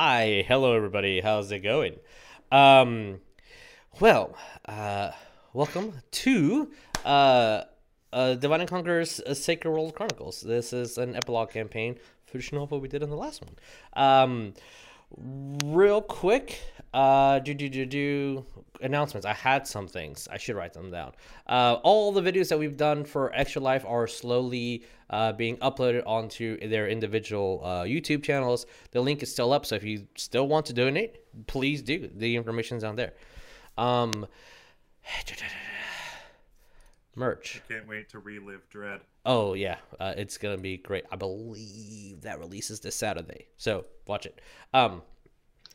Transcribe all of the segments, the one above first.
Hi, hello everybody. How's it going? Um, well, uh, welcome to uh, uh, Divine and Conqueror's uh, Sacred World Chronicles. This is an epilogue campaign for what we did in the last one. Um, real quick, uh, do do do do announcements. I had some things. I should write them down. Uh, all the videos that we've done for Extra Life are slowly uh, being uploaded onto their individual uh, YouTube channels. The link is still up, so if you still want to donate, please do. The information's on there. Um, merch. I can't wait to relive Dread. Oh yeah, uh, it's gonna be great. I believe that releases this Saturday, so watch it. Um,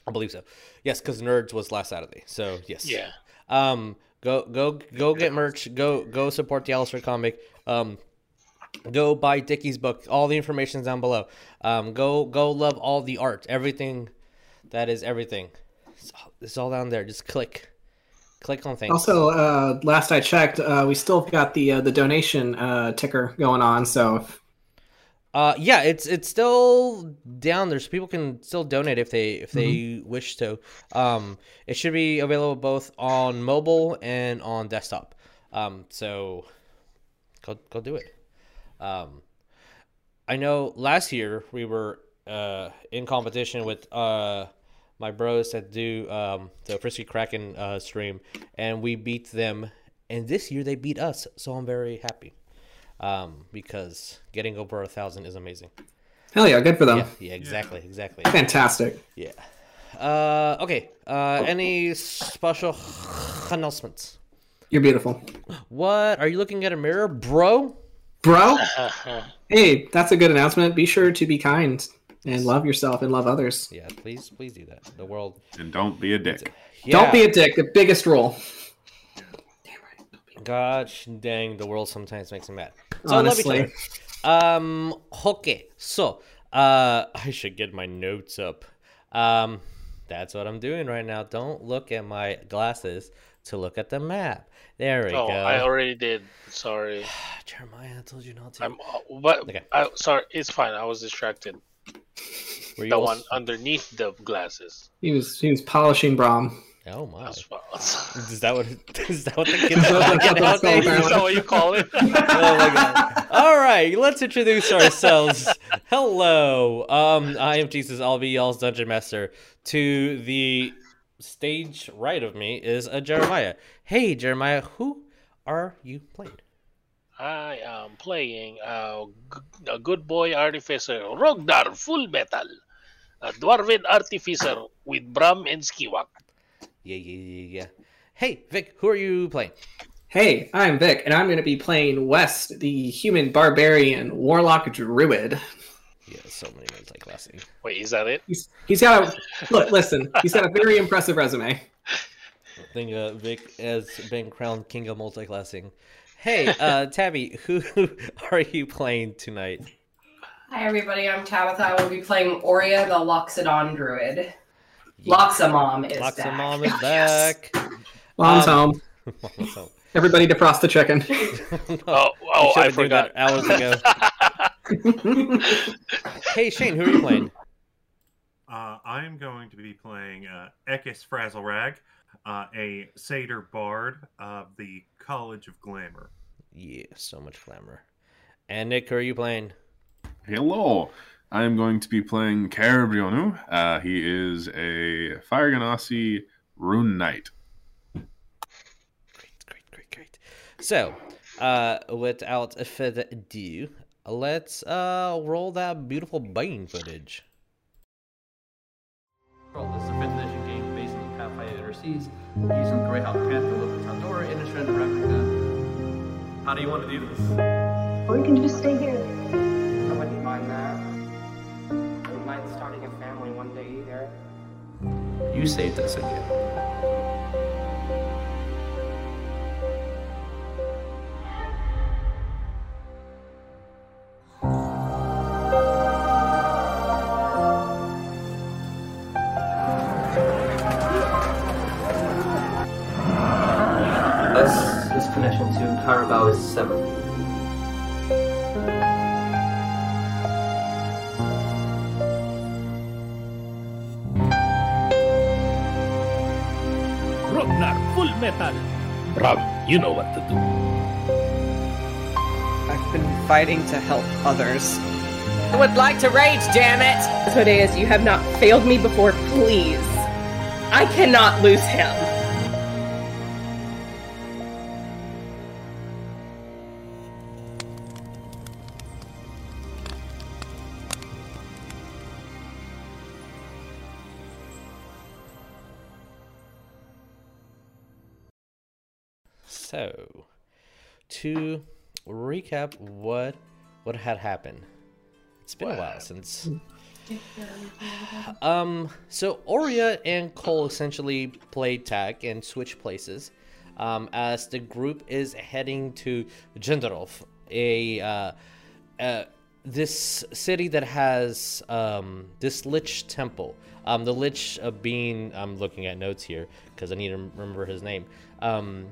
I believe so. Yes, because Nerds was last Saturday. So yes. Yeah. Um, go go go get merch. Go go support the Alistair comic. Um, go buy Dickie's book. All the information's down below. Um, go go love all the art. Everything that is everything. It's all, it's all down there. Just click. Click on things. Also, uh, last I checked, uh, we still got the uh, the donation uh, ticker going on. So Uh, yeah, it's it's still down there, so people can still donate if they if they Mm-hmm. wish to. Um, it should be available both on mobile and on desktop. Um, so go go do it. Um, I know last year we were uh in competition with uh my bros that do um the Frisky Kraken uh stream, and we beat them. And this year they beat us, so I'm very happy um, because getting over a thousand is amazing. hell yeah, good for them. Yeah, yeah, exactly, exactly. Fantastic. Yeah. Uh, okay. Uh, any special announcements? You're beautiful, What are you looking at a mirror, bro? bro. hey, that's a good announcement. Be sure to be kind and love yourself and love others. Yeah, please, please do that. The world. And don't be a dick. Yeah. Don't be a dick. The biggest rule. Gosh dang, the world sometimes makes me mad. So Honestly. Um. Okay. So, uh, I should get my notes up. Um, that's what I'm doing right now. Don't look at my glasses to look at the map. There we Oh, go. I already did. Sorry. Jeremiah, I told you not to. I'm. uh, But Okay. I, sorry, it's fine. I was distracted. Were you The also- one underneath the glasses. He was he was polishing Brom. Oh my! That's what. Is that what? Is that what the kids That's are what looking it's at? called, Is that what you call it? oh my god! All right, let's introduce ourselves. Hello, um, I am Jesus. I'll be y'all's dungeon master. To the stage right of me is a Jeremiah. Hey, Jeremiah, who are you playing? I am playing a, g- a good boy artificer, Rogdar Full Metal, a dwarven artificer with Bram and Skiwak. Yeah, yeah, yeah, yeah. Hey, Vic, who are you playing? Hey, I'm Vic, and I'm going to be playing West, the human barbarian warlock druid. Yeah, so many multi-classing. Wait, is that it? He's he's got a look. Listen, he's got a very impressive resume. I think uh, Vic has been crowned king of multi-classing. Hey, uh, Tabby, who are you playing tonight? Hi everybody, I'm Tabitha. I will be playing Oria the Loxodon Druid. Loxamom is Loxa back. Mom is back. Mom's Um, home. so, Everybody defrost the chicken. Oh, oh, I forgot. that hours ago. hey, Shane, who are you playing? Uh, I am going to be playing uh, Ekis Frazzlerag, uh, a satyr bard of the College of Glamour. Yeah, so much glamour. And Nick, who are you playing? Hello. I am going to be playing Carabrionu. Uh, he is a Fire Genasi Rune Knight. Great, great, great, great. So, uh, without further ado, let's uh roll that beautiful biting footage. World is based on Pathfinder Interseas, using the Greyhawk Panther, Local Tandora, Innistrad, and Ravnica. How do you want to do this? Or you can just stay here. I wouldn't mind that. I wouldn't mind starting a family one day either. You saved us again. Carabao is seven. Ragnar, full metal. Rob, you know what to do. I've been fighting to help others. I would like to rage, damn it! Todeus, you have not failed me before, please. I cannot lose him. To recap what what had happened. It's been a while since um so Oria and Cole essentially played tag and switch places um as the group is heading to Janderhoff, a uh, uh this city that has um this lich temple. Um the lich uh, being I'm looking at notes here because I need to remember his name. Um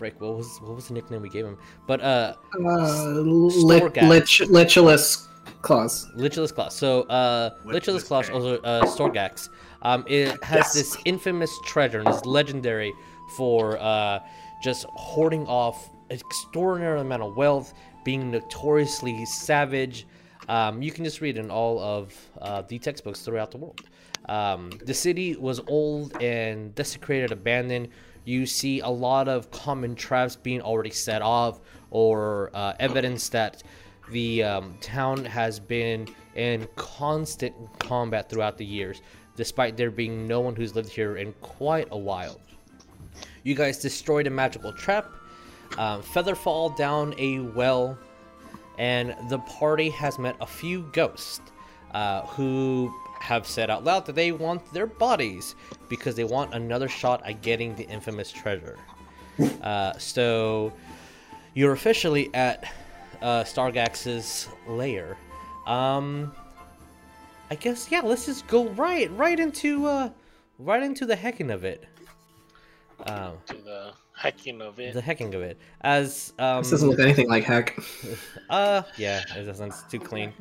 frick, what was what was the nickname we gave him? But uh, uh lich, lich, Licheless Claws. Licheless Claws. So uh, Licheless Claws, also uh, Storgax. Um, it has yes. this infamous treasure and is legendary for uh, just hoarding off extraordinary amount of wealth, being notoriously savage. Um, you can just read in all of uh, the textbooks throughout the world. Um, the city was old and desecrated, abandoned you see a lot of common traps being already set off or uh, evidence that the um, town has been in constant combat throughout the years, despite there being no one who's lived here in quite a while. You guys destroyed a magical trap, um, Featherfall down a well, and the party has met a few ghosts uh, who have said out loud that they want their bodies because they want another shot at getting the infamous treasure. Uh, so you're officially at uh, Stargax's lair. Um, I guess yeah. Let's just go right, right into, uh, right into the hecking of it. Um, to the hacking of it. The hacking of it. As um, this doesn't look anything like heck. Uh, yeah, it doesn't. It's too clean.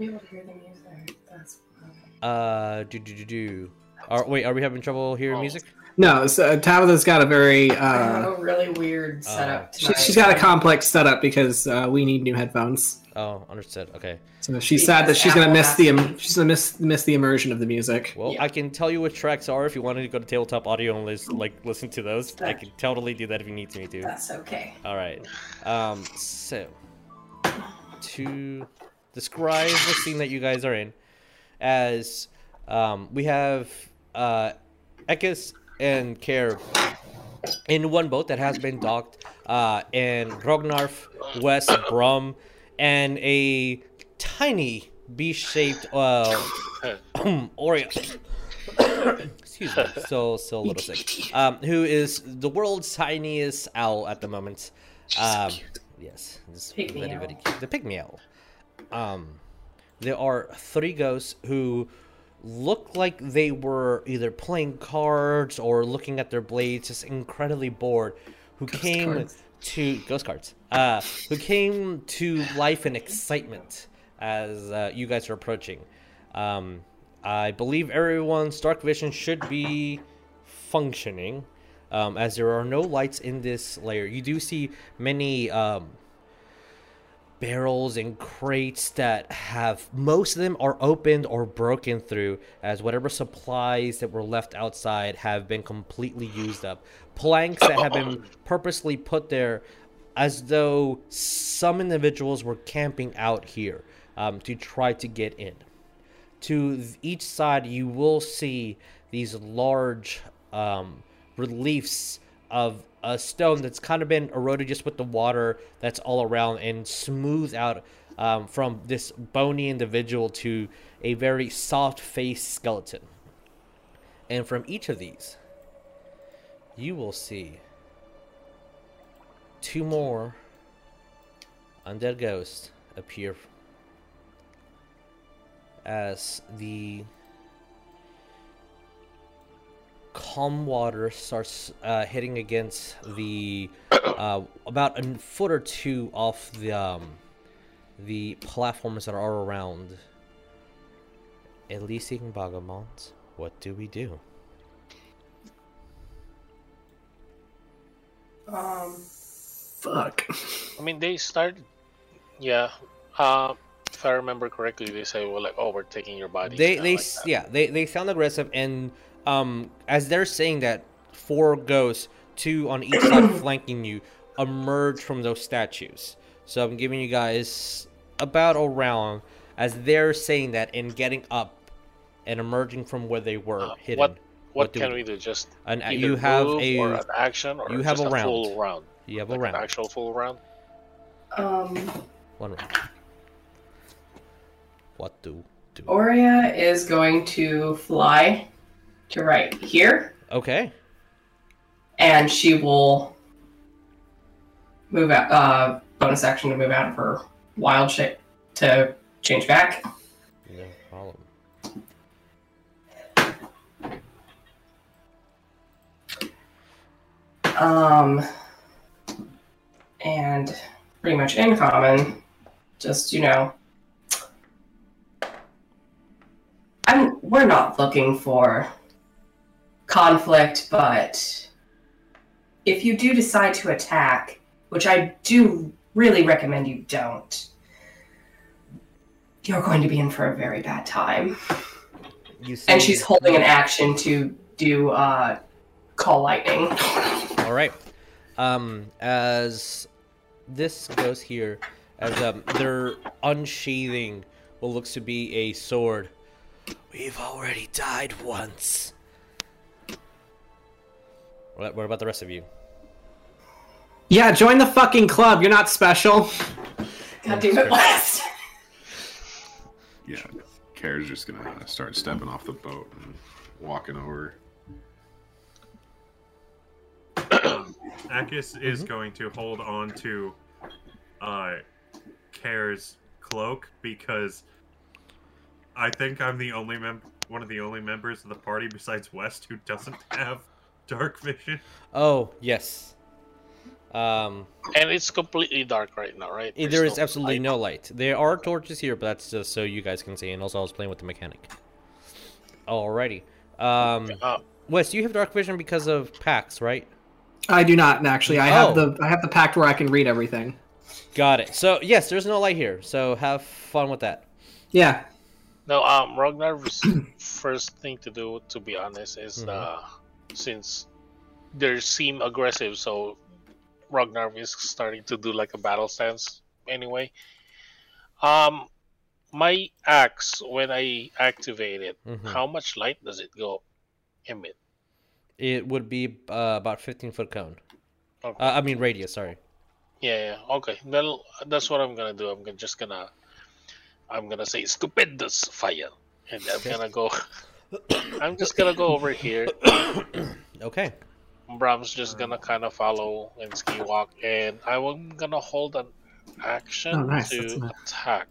Uh, do do do do. Are, wait, are we having trouble hearing oh. music? No, so Tabitha's got a very uh, a really weird uh, setup. Uh, she, has got a complex setup because uh, we need new headphones. Oh, understood. Okay. So she's sad that she's gonna miss the she's gonna miss miss the immersion of the music. Well, yeah. I can tell you what tracks are if you wanted to go to tabletop audio and list, like listen to those. That, I can totally do that if you need me to. That's okay. All right. Um. So to describe the scene that you guys are in as um, we have uh, Ekis and Care in one boat that has been docked, uh, and Rognarf, West, Brum, and a tiny B-shaped uh, Oria. Excuse me, so so a little sick. Um, who is the world's tiniest owl at the moment? Um, yes, very very cute. The pygmy owl. Um, there are three ghosts who look like they were either playing cards or looking at their blades, just incredibly bored, who ghost came cards. to ghost cards, uh, who came to life and excitement as uh, you guys are approaching. Um, I believe everyone's dark vision should be functioning, um, as there are no lights in this layer. You do see many um, barrels and crates that have most of them are opened or broken through as whatever supplies that were left outside have been completely used up. Planks that have been purposely put there as though some individuals were camping out here um, to try to get in. To each side you will see these large um, reliefs of a stone that's kind of been eroded just with the water that's all around and smooth out um, from this bony individual to a very soft faced skeleton. And from each of these, you will see two more undead ghosts appear as the calm water starts uh, hitting against the uh, about a foot or two off the um, the platforms that are around. Elysian Vagabonds, what do we do? Um, Fuck. I mean, they started. Yeah. Uh, if I remember correctly, they say, "Well, like, oh, we're taking your body." They they s yeah they they sound aggressive and um as they're saying that four ghosts, two on each side flanking you, emerge from those statues. So I'm giving you guys about a round as they're saying that and getting up and emerging from where they were hidden. What what, do can we we do? Just An- either you have move a- or an action, or you have just a round. full round. You have a round. An actual full round. um, One round. What do? do? Oria is going to fly to right here, Okay. and she will move out. Uh, bonus action to move out of her wild shape to change back. No problem. Um, and pretty much in common, just you know, I'm. We're not looking for conflict, but if you do decide to attack, which I do really recommend you don't, you're going to be in for a very bad time. You And she's holding an action to do uh, call lightning. All right. Um, as this goes here, as um, they're unsheathing what looks to be a sword. We've already died once. What, what about the rest of you? Yeah, join the fucking club. You're not special. God damn it, last. Yeah, Kara's just gonna start stepping off the boat and walking over. Ekis is going to hold on to uh Kare's cloak because I think I'm the only mem- one of the only members of the party besides West who doesn't have dark vision. Oh yes. Um, And it's completely dark right now, right? eh, There's there is no absolutely light. no light. There are torches here, but that's just so you guys can see. And also, I was playing with the mechanic. Alrighty. Um, Uh, Wes, you have dark vision because of PAX, right? I do not actually. I have Oh. the I have the pact where I can read everything. Got it. So yes, there's no light here. So have fun with that. Yeah. No, um, Ragnar's first thing to do, to be honest, is Mhm. uh, since they seem aggressive, so Ragnar is starting to do like a battle stance anyway. Um, my axe when I activate it, Mhm. how much light does it go emit? It would be uh, about 15 foot cone. Okay. Uh, I mean radius. Sorry. Yeah, yeah, okay. Then that's what I'm gonna do. I'm gonna, just gonna, I'm gonna say stupendous fire, and I'm gonna go. I'm just gonna go over here. Okay. Bram's just gonna kind of follow and ski walk, and I'm gonna hold an action Oh, nice, to nice. attack.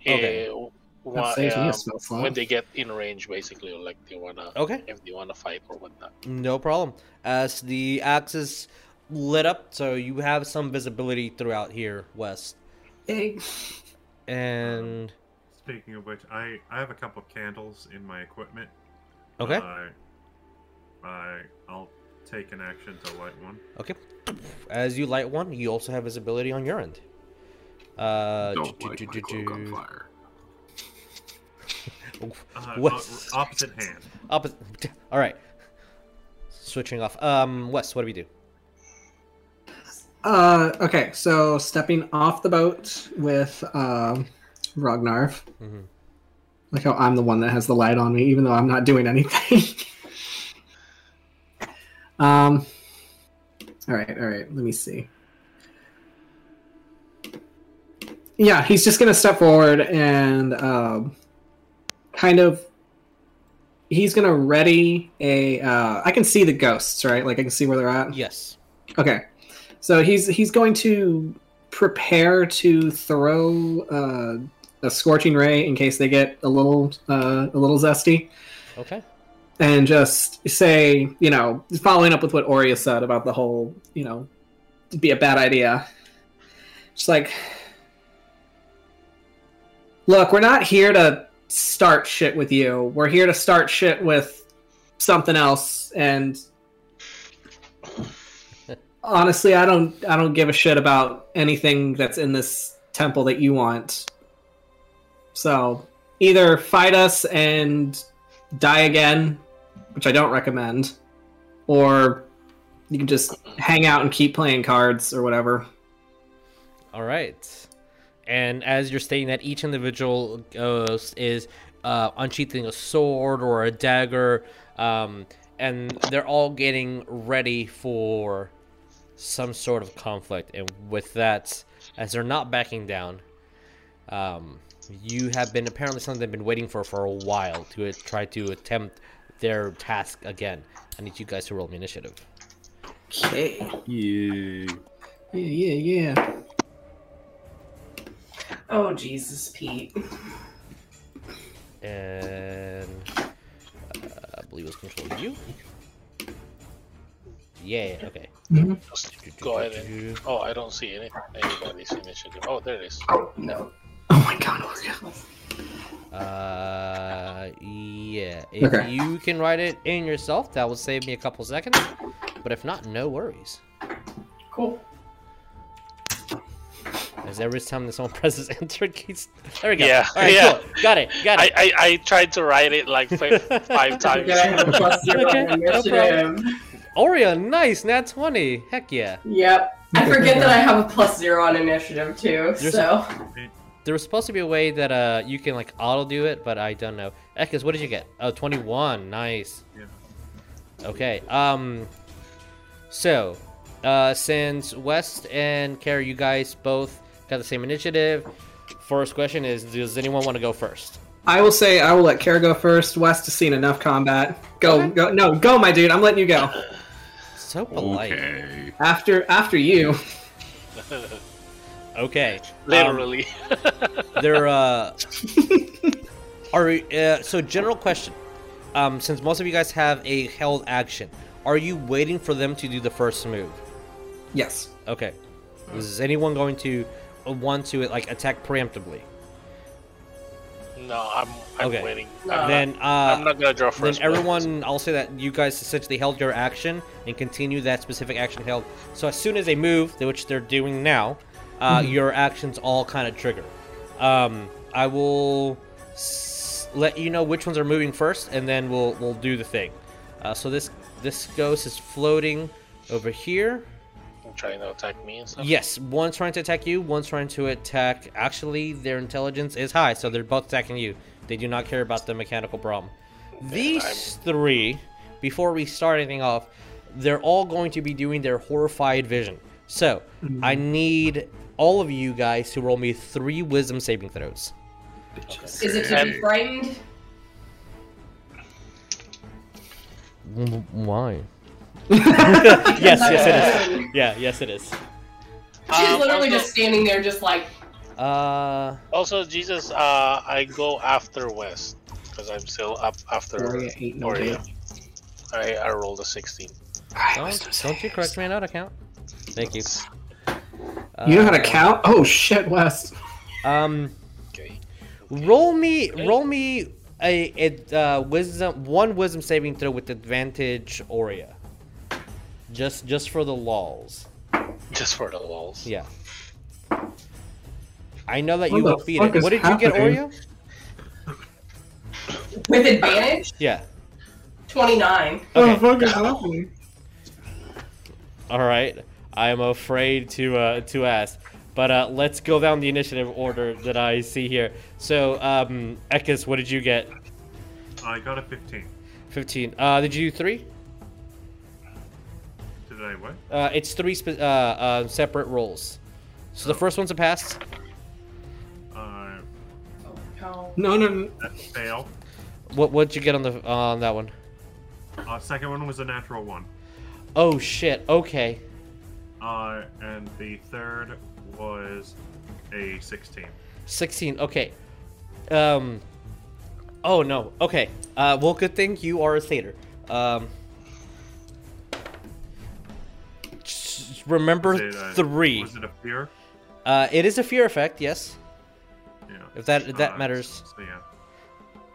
Okay. Eh, That wa- saves me a um, when they get in range, basically, like they wanna, Okay. if they wanna fight or whatnot. No problem. As the axe is lit up, so you have some visibility throughout here, West. Hey. And Speaking of which, I I have a couple of candles in my equipment. Okay. Uh, I I'll take an action to light one. okay, as you light one, you also have visibility on your end. Uh, Don't do- light do- my do- cloak on fire. Uh, West. opposite hand. Opposite. All right. Switching off. Um, Wes, what do we do? Uh, okay, so stepping off the boat with um, Ragnarv. Mhm. Like how I'm the one that has the light on me, even though I'm not doing anything. um. All right, all right. Let me see. Yeah, he's just gonna step forward and um, kind of. He's gonna ready a. Uh, I can see the ghosts, right? Like I can see where they're at. Yes. Okay, so he's he's going to prepare to throw uh, a scorching ray in case they get a little uh, a little zesty, Okay. and just say you know following up with what Oria said about the whole you know it'd be a bad idea. Just like, look, we're not here to start shit with you. We're here to start shit with something else, and honestly, I don't I don't give a shit about anything that's in this temple that you want. So either fight us and die again, which I don't recommend, or you can just hang out and keep playing cards or whatever. All right. And as you're stating that each individual ghost is uh, unsheathing a sword or a dagger, um, and they're all getting ready for some sort of conflict. And with that, as they're not backing down, um, you have been apparently something they've been waiting for for a while to uh, try to attempt their task again. I need you guys to roll me initiative. Okay. Yeah. Yeah, yeah, yeah. Oh Jesus, Pete. And uh, I believe it's control you. Yeah. Okay. Just go ahead and. Oh, I don't see any anybody's initiative. Oh, there it is. Oh no. Oh my god, Oreo. Uh, yeah. If Okay. you can write it in yourself, that will save me a couple seconds. But if not, no worries. Cool. As every time that someone presses enter keys. There we go. Yeah, All right, yeah. cool. Got it. Got I, it. I, I tried to write it like fi- five times. Yeah, I have a plus zero Okay, no initiative. Oreo, nice. Nat 20. Heck yeah. Yep. I forget that I have a plus zero on initiative too, There's- so There was supposed to be a way that uh you can like auto do it, but I don't know. Ekis, what did you get? Oh, 21. Nice. Yeah. Okay. Um. So, uh, since West and Kara, you guys both got the same initiative. First question is: Does anyone want to go first? I will say I will let Kara go first. West has seen enough combat. Go, go, no, go, my dude. I'm letting you go. So polite. Okay. After, after you. Okay. Um, Literally. There uh are uh, so general question. Um, since most of you guys have a held action, are you waiting for them to do the first move? Yes. Okay. Is anyone going to uh, want to like attack preemptively? no, I'm I'm Okay. waiting. No. I'm, then not, uh I'm not gonna draw then first. blood. everyone I'll say that you guys essentially held your action and continue that specific action held. So as soon as they move, which they're doing now, uh, your actions all kind of trigger. Um, I will s- let you know which ones are moving first, and then we'll we'll do the thing. Uh, so this this ghost is floating over here. trying to attack me and stuff. Yes, one's trying to attack you, one's trying to attack. Actually, their intelligence is high, so they're both attacking you. They do not care about the mechanical problem. These three, before we start anything off, they're all going to be doing their horrified vision. So, I need all of you guys to roll me three wisdom saving throws. is it to be frightened? Why? yes, yes, it is. Yeah, yes, it is. She's Um, literally also- just standing there, just like Uh, Also, Jesus, uh, I go after West because I'm still up after Oreo ain't no Oreo. good. I I rolled a 16. don't, don't you correct me on that account? Thank you. You know how to Uh, count? Oh shit, West. Um, Okay. roll me, roll me a, a uh, wisdom, one wisdom saving throw with advantage, Oria. Just, just for the lulls. Just for the walls. Yeah. I know that What you the will beat fuck it. is What did you get, happening? Oreo? with advantage. Yeah. Twenty nine. What Okay. the fuck is happening? All right. I am afraid to uh, to ask, but uh, let's go down the initiative order that I see here. So, um, Ekis, what did you get? I got a 15. Fifteen. Uh, did you do three? Did I what? Uh, it's three spe- uh, uh, separate rolls. So the first one's a pass. Uh, Oh. No, no, no. that fail. What what'd you get on the on that one? Uh, second one was a natural one. Oh shit. Okay. Uh, and the third was a 16. 16. Okay. Um. Oh no. Okay. Uh. Well, good thing you are a satyr. Um. Remember it, uh, three. Was it a fear? Uh, it is a fear effect. Yes. Yeah. If that if that Uh, matters. So yeah.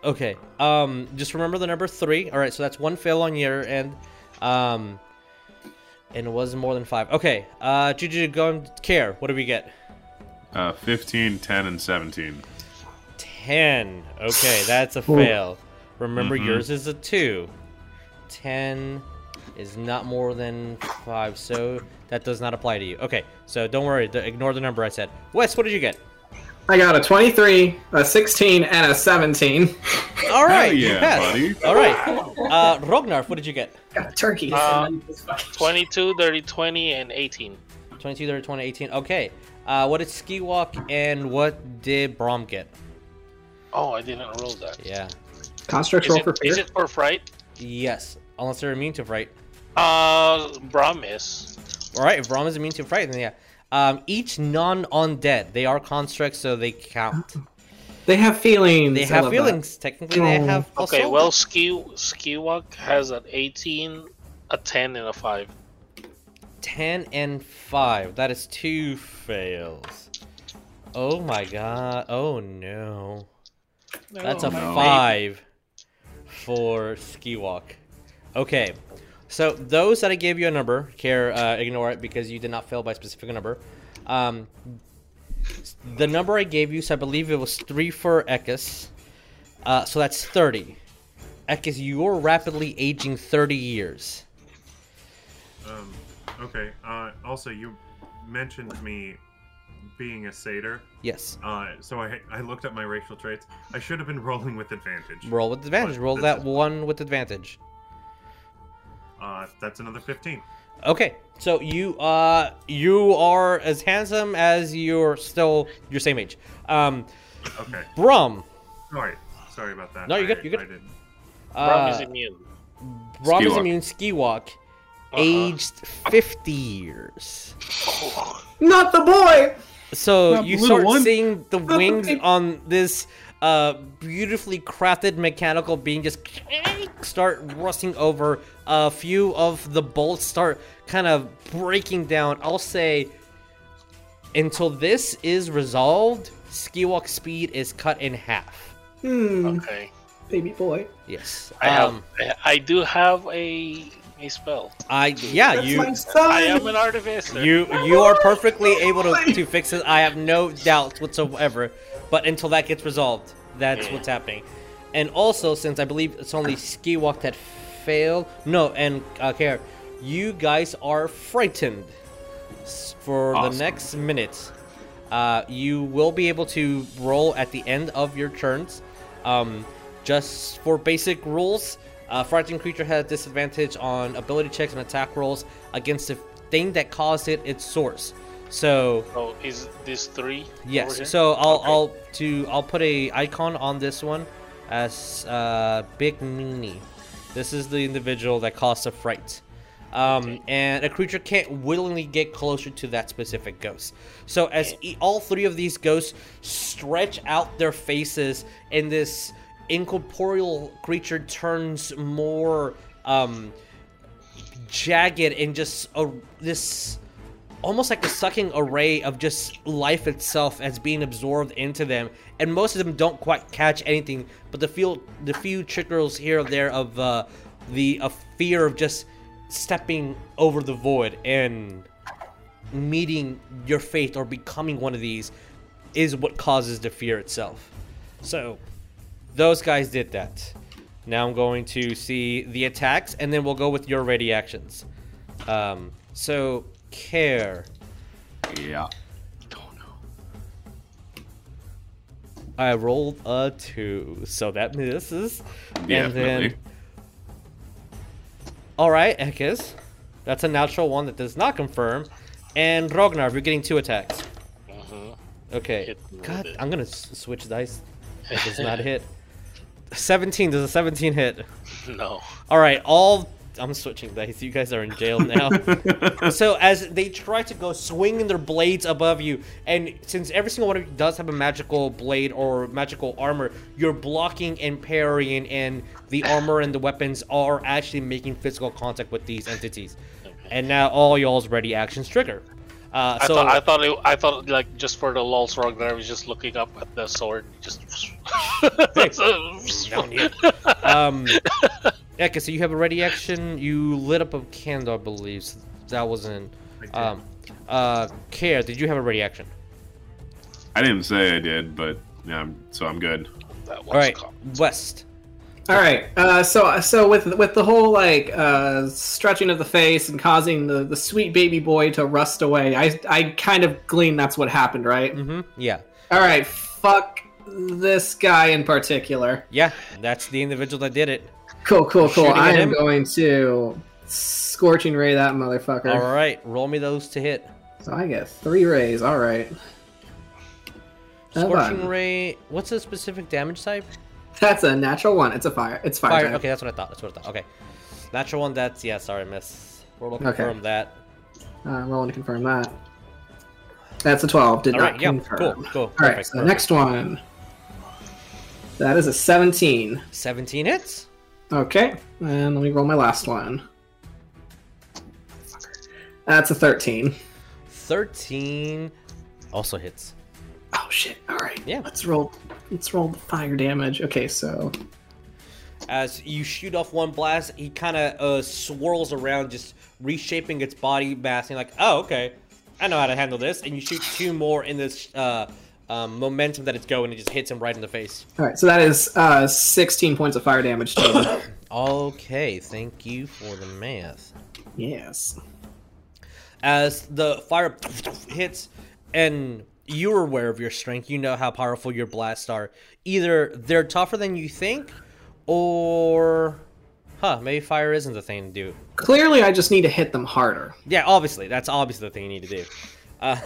Okay. Um, just remember the number three. All right, so that's one fail on your end. Um, And it was more than five. Okay, uh, Juju, go and care. What do we get? Uh, 15, 10, and 17. 10. Okay, that's a fail. Remember, Mhm. yours is a 2. 10 is not more than 5, so that does not apply to you. Okay, so don't worry. d- Ignore the number I said. Wes, what did you get? I got a 23, a 16, and a 17. All right, you yeah, passed. buddy. All right. Uh, Rognarf, what did you get? Got turkeys. Uh, and then this fucking- 22, 30, 20, and 18. 22, 30, 20, 18. Okay. Uh, what did Ski Walk and what did Brom get? Oh, I didn't roll that. Yeah. Construct roll it, for fear. is it for fright? Yes. Unless they're immune to fright. Uh, Brom is. All right, if Rom is immune to fright, then yeah. Um, each non-undead, they are constructs, so they count. They have feelings. They have love that. feelings. Technically, they Oh. have. a Okay, well, Ski Skiwalk has an 18, a 10, and a 5. 10 and 5. That is two fails. Oh my god. Oh no. That's a no. 5 for Skiwalk. Okay. So those that I gave you a number, care uh, ignore it because you did not fail by a specific number. Um, the number I gave you, so I believe it was 3 for Ekis. Uh, so that's 30. Ekis, you're rapidly aging 30 years. Um, okay. Uh, also, you mentioned me being a satyr. Yes. Uh, so I I looked at my racial traits. I should have been rolling with advantage. Roll with advantage. Roll that one with advantage. Uh, that's another fifteen. Okay, so you uh you are as handsome as you're still your same age. Um, Okay. Brum. Sorry. Sorry about that. No, you're good, I- you're good. I didn't. Brom is Uh, immune. Brum is Skiwalk. immune. Skiwalk, Uh-uh. aged fifty years. Not the boy. So Not you the start one. seeing the the wings baby. on this uh, beautifully crafted mechanical being just start rusting over. A few of the bolts start kind of breaking down. I'll say until this is resolved, Skiwalk speed is cut in half. Hmm. Okay. Baby boy. Yes. I have. Um, I- I do have a a spell. I yeah That's you. my. I am an artificer. You you are perfectly able to, to fix it. I have no doubts whatsoever. But until that gets resolved, that's what's happening. And also, since I believe it's only Skiwalk that failed, no, and uh, Care, you guys are frightened for the next minute. Uh, you will be able to roll at the end of your turns. Um, just for basic rules, uh, frightened creature has disadvantage on ability checks and attack rolls against the thing that caused it its source. So Oh, is this three? yes, so I'll Okay. I'll to I'll put a icon on this one as uh, Big Meanie. This is the individual that caused the fright. Um, and a creature can't willingly get closer to that specific ghost. So as e- all three of these ghosts stretch out their faces, and this incorporeal creature turns more um, jagged and just a, this almost like a sucking array of just life itself as being absorbed into them. And most of them don't quite catch anything but the few the few trickles here or there of uh, the a fear of just stepping over the void and meeting your fate or becoming one of these is what causes the fear itself. So those guys did that. Now i'm going to see the attacks and then we'll go with your ready actions. Um, so care Yeah. Don't know. I rolled a two, so that misses. And Definitely. then, all right, Ekis, that's a natural one that does not confirm. And Rognar, you're getting two attacks. Mhm. Okay. God. I'm gonna s- switch dice. That does not hit. 17. Does a 17 hit? No. All right, all. I'm switching dice. You guys are in jail now. so as they try to go swinging their blades above you, and since every single one of you does have a magical blade or magical armor, you're blocking and parrying, and the armor and the weapons are actually making physical contact with these entities. And now all y'all's ready actions trigger. Uh, I so thought I thought it, I thought like just for the lulz lols Ragnar was just looking up at the sword, just. down here. Um, Eka, so you have a ready action. You lit up a candle, I believe. that wasn't. Um, uh, Care, did you have a ready action? I didn't say I did, but yeah, so I'm good. That was All right, com- West. All right. Uh, so so with with the whole like uh, stretching of the face and causing the, the sweet baby boy to rust away, I I kind of glean that's what happened, right? Mm-hmm. Yeah. All right. Fuck this guy in particular. Yeah, that's the individual that did it. Cool, cool, cool. Shooting I am him? going to scorching ray that motherfucker. All right, roll me those to hit. So I get three rays. All right. Scorching ray. What's the specific damage type? That's a natural one. It's a fire. It's fire. Fire. type. Okay, that's what I thought. That's what I thought. Okay. Natural one. That's yeah. Sorry, miss. Roll to Okay. confirm that. Uh, rolling to confirm that. That's a twelve. Did All not right. Confirm. Cool. Cool. All right. So perfect. next one. That is a seventeen. 17 hits. Okay, and let me roll my last one. That's a thirteen. 13 also hits. Oh shit! All right. Yeah. Let's roll. Let's roll the fire damage. Okay, so As you shoot off one blast, he kind of uh, swirls around, just reshaping its body mass. And like, oh, okay, I know how to handle this. And you shoot two more in this uh, um, momentum that it's going, and it just hits him right in the face. all right. So that is uh, sixteen points of fire damage. To Okay, thank you for the math. yes. As the fire hits, and you're aware of your strength, you know how powerful your blasts are. Either they're tougher than you think, or, huh, maybe fire isn't the thing to do. Clearly, I just need to hit them harder. Yeah, obviously, that's obviously the thing you need to do.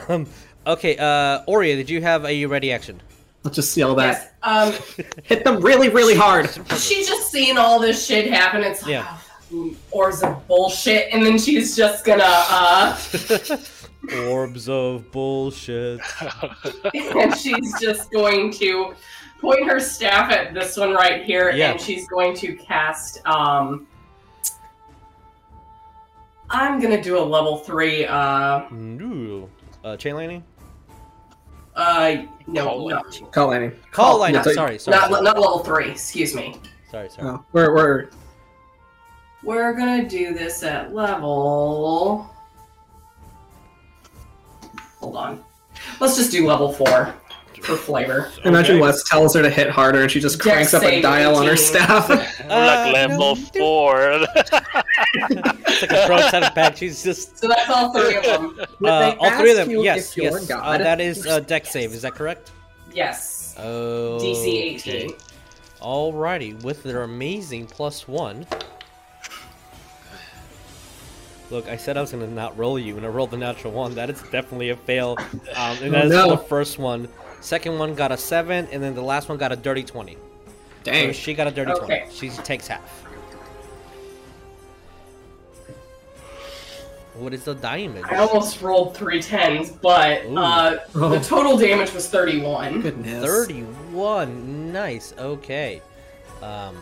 Um, okay, uh, Oria, did you have a ready action? Let's just yell Yes. that. Um, Hit them really, really hard. she's just seeing all this shit happen. It's like, Yeah. oh, orbs of bullshit, and then she's just gonna, uh, Orbs of bullshit. and she's just going to point her staff at this one right here, Yeah. and she's going to cast. Um, I'm gonna do a level three. Uh, Ooh. Uh, chain lightning? uh, no, Call no, Call any. Call lightning. no, sorry, sorry, not sorry, not level three. Excuse me. sorry, sorry. Oh, we're we're We're gonna do this at level. Hold on. Let's just do level four for flavor. Imagine Okay. Wes tells her to hit harder and she just Dex cranks up a save dial on her staff. We're Uh, like level four. It's like a throat out of bag. She's just. So that's all three of them. Uh, all three of them. Yes, yes. Uh, that is uh, Dex save. Is that correct? Yes. Oh. DC 18. Alrighty, with their amazing plus one. Look, I said I was gonna not roll you, and I rolled the natural one. That is definitely a fail. Um, and that's no. the first one. Second one got a seven, and then the last one got a dirty twenty. So she got a dirty Okay. twenty. She takes half. What is the damage? I almost rolled three tens, but uh, Oh. the total damage was 31. Goodness. Thirty-one. Nice. Okay. Um,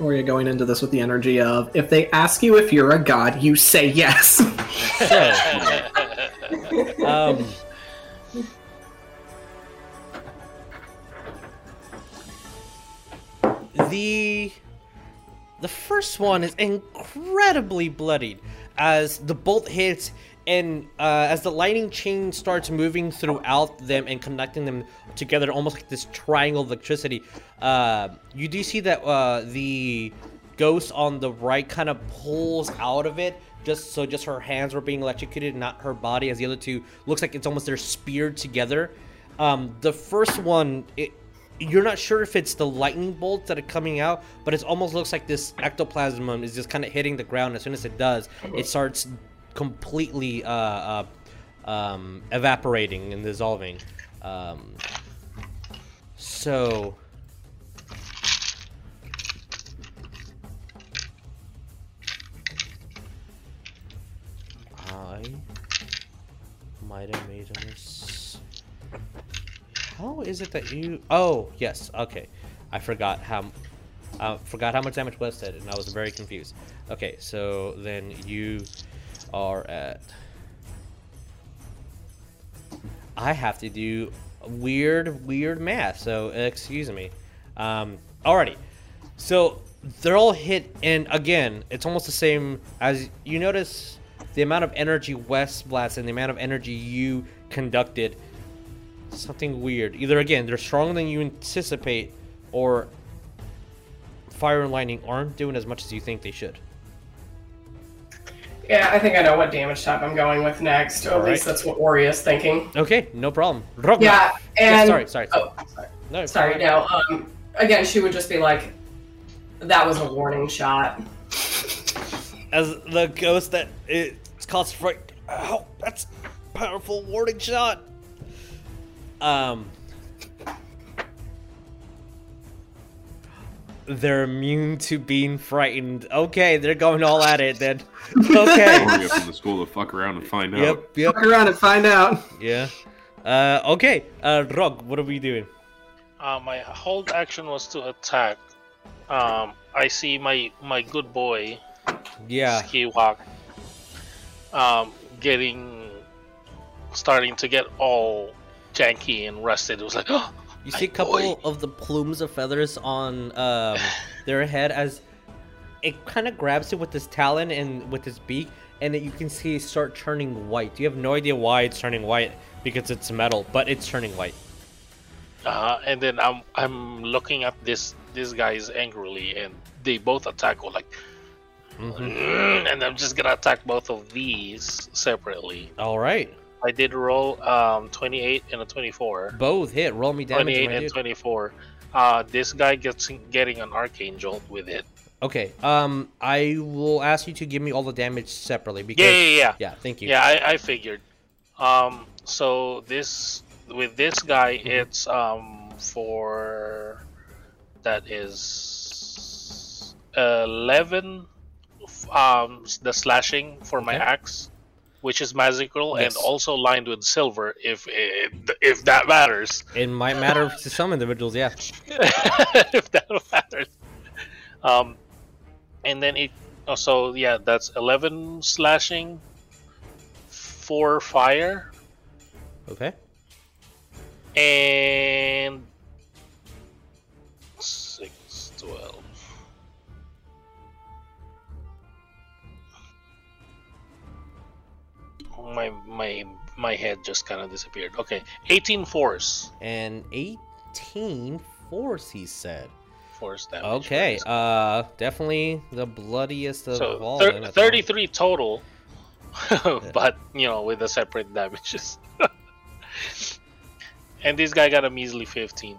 Or you're going into this with the energy of if they ask you if you're a god, you say yes. um, the the first one is incredibly bloodied as the bolt hits and uh, as the lightning chain starts moving throughout them and connecting them together almost like this triangle of electricity uh, you do see that uh, the ghost on the right kind of pulls out of it just so just her hands were being electrocuted not her body as the other two looks like it's almost they're speared together um, the first one it, you're not sure if it's the lightning bolts that are coming out, but it almost looks like this ectoplasm is just kind of hitting the ground. As soon as it does, it starts completely uh, uh, um, evaporating and dissolving. Um, so. I might have made a. How is it that you? Oh, yes. Okay, I forgot how. I forgot how much damage West did, and I was very confused. Okay, so then you are at. I have to do weird, weird math. So excuse me. Um, alrighty. So they're all hit, and again, it's almost the same as you notice the amount of energy West blasts and the amount of energy you conducted. Something weird. Either again, they're stronger than you anticipate, or fire and lightning aren't doing as much as you think they should. Yeah, I think I know what damage type I'm going with next. Or at Alright. least that's what Ori is thinking. Okay, no problem. Rognar. Yeah, and sorry, sorry. sorry. Oh, sorry. No, Sorry, no. Um, again, she would just be like, "That was a warning shot." As the ghost that it's caused fright. Oh, that's powerful warning shot. Um, they're immune to being frightened. Okay, they're going all at it then. Okay. Hurry up in the school to fuck around and find out. yep, yep. Fuck around and find out. Yeah. Uh, okay. Uh, Rog, what are we doing? Uh, my hold action was to attack. Um, I see my my good boy Yeah. Skiwalk um, getting starting to get all janky and rusted. It was like, oh, You see a couple of the plumes of feathers on um, their head as it kind of grabs it with this talon and with its beak, and you can see it start turning white. You have no idea why it's turning white because it's metal, but it's turning white. uh, and then I'm I'm looking at this this guys angrily, and they both attack or like, Mm-hmm. "Mm," and I'm just gonna attack both of these separately. All right, I did roll um 28 and a 24. both hit. Roll me damage. 28 and dude. 24. Uh, this guy gets getting an archangel with it. Okay. Um, I will ask you to give me all the damage separately because Yeah, yeah, yeah. yeah. Thank you. Yeah, I, I figured. Um, so this with this guy, Mm-hmm. it's um for that is eleven. Um, the slashing for my Okay. axe, which is magical Yes. and also lined with silver, if it, if that matters. It might matter to some individuals. Yeah. if that matters. Um, and then it. Oh, so yeah, that's eleven slashing, four fire, Okay. and My my my head just kind of disappeared. Okay, eighteen force. And 18 force, he said. Force damage. Okay, uh, definitely the bloodiest of So all. thir- then, at 33 total, but you know with the separate damages. and this guy got a measly 15.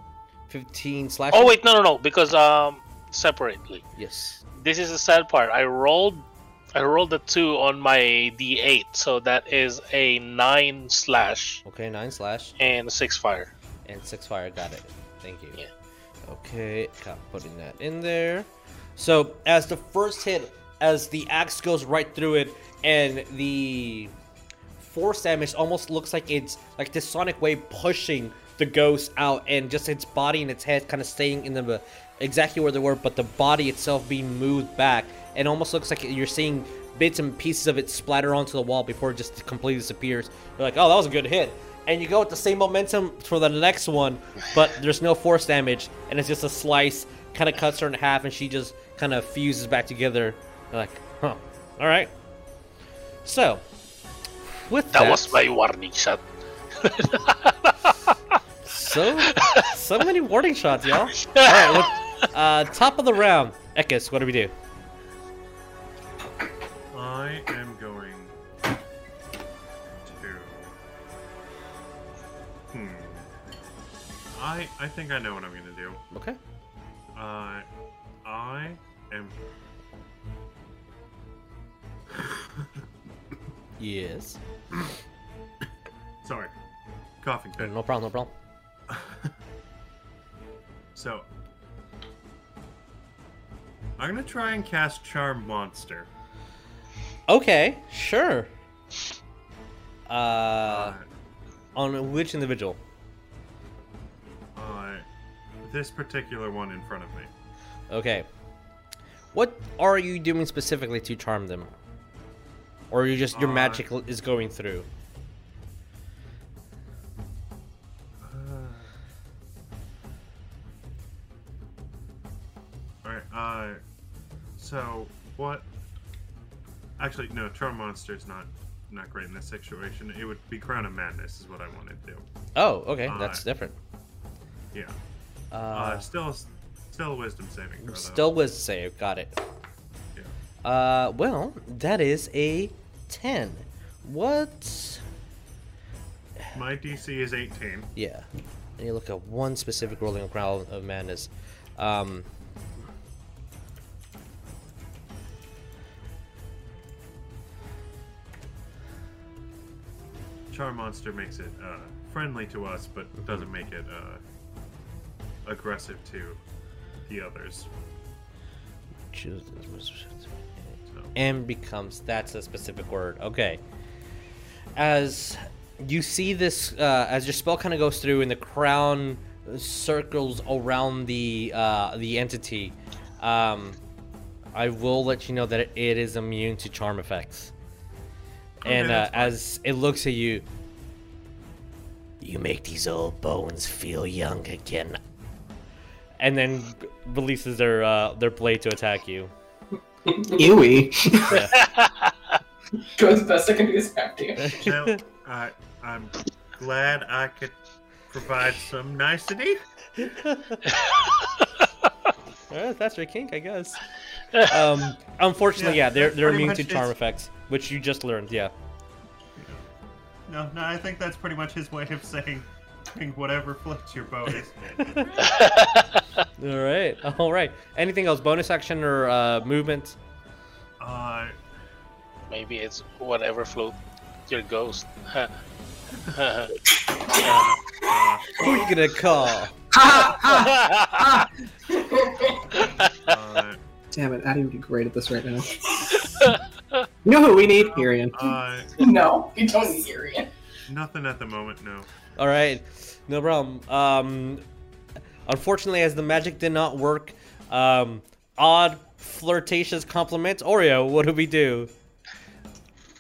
15 slash. Oh wait, no, no, no, because um separately. Yes. This is the sad part. I rolled, I rolled a two on my D8, so that is a nine slash Okay, 9 slash and a six fire. and 6 fire. Got it. Thank you. Yeah. Okay, got putting that in there. So, as the first hit, as the axe goes right through it, and the force damage almost looks like it's like this sonic wave pushing the ghost out, and just its body and its head kind of staying in the exactly where they were, but the body itself being moved back. It almost looks like you're seeing bits and pieces of it splatter onto the wall before it just completely disappears. You're like, oh, that was a good hit. And you go with the same momentum for the next one, but there's no force damage, and it's just a slice, kind of cuts her in half, and she just kind of fuses back together. You're like, huh, all right. So, with That that, was my warning shot. so so many warning shots, y'all. All right, with, uh, top of the round, Ekis, what do we do? I am going to. Hmm. I I think I know what I'm gonna do. Okay. Uh, I am. Yes. Sorry, coughing fit. No problem. No problem. So, I'm gonna try and cast Charm Monster. Okay, sure. Uh, Uh, on which individual? uh, this particular one in front of me. Okay. What are you doing specifically to charm them? Or you just your Uh, magic is going through? Alright, uh, So what? Actually, no. Charm Monster's not not great in this situation. It would be Crown of Madness is what I wanted to do. Oh, okay, Uh, that's different. Yeah. Uh, Uh, still, still Wisdom saving throw. still was save. Got it. Yeah. Uh, well, that is a ten. What? My DC is 18. Yeah. And you look at one specific rolling of Crown of Madness. Um, Charm Monster makes it uh, friendly to us, but doesn't make it uh, aggressive to the others. and becomes that's a specific word. Okay. As you see this, uh, as your spell kind of goes through, and the crown circles around the uh, the entity, um, I will let you know that it is immune to charm effects. Okay, and uh, as it looks at you, you make these old bones feel young again. And then releases their uh, their blade to attack you. Ewy. Do as best I can do is have to. Well, I, I'm glad I could provide some nicety. Alright, that's your kink, I guess. Um, unfortunately, yeah, Yeah, they're they're immune to charm his- effects, which you just learned. Yeah. No, no, I think that's pretty much his way of saying bring whatever floats your boat is. All right, all right. Anything else? Bonus action or uh, movement? Uh, Maybe it's whatever float your ghost. uh, Who you gonna call? uh, Damn it, Addy would be great at this right now. You know who we need? Hirian. uh, no, you don't need Irian. nothing at the moment, no. All right, no problem. Um, unfortunately, as the magic did not work, um, odd flirtatious compliments. Oria, what do we do?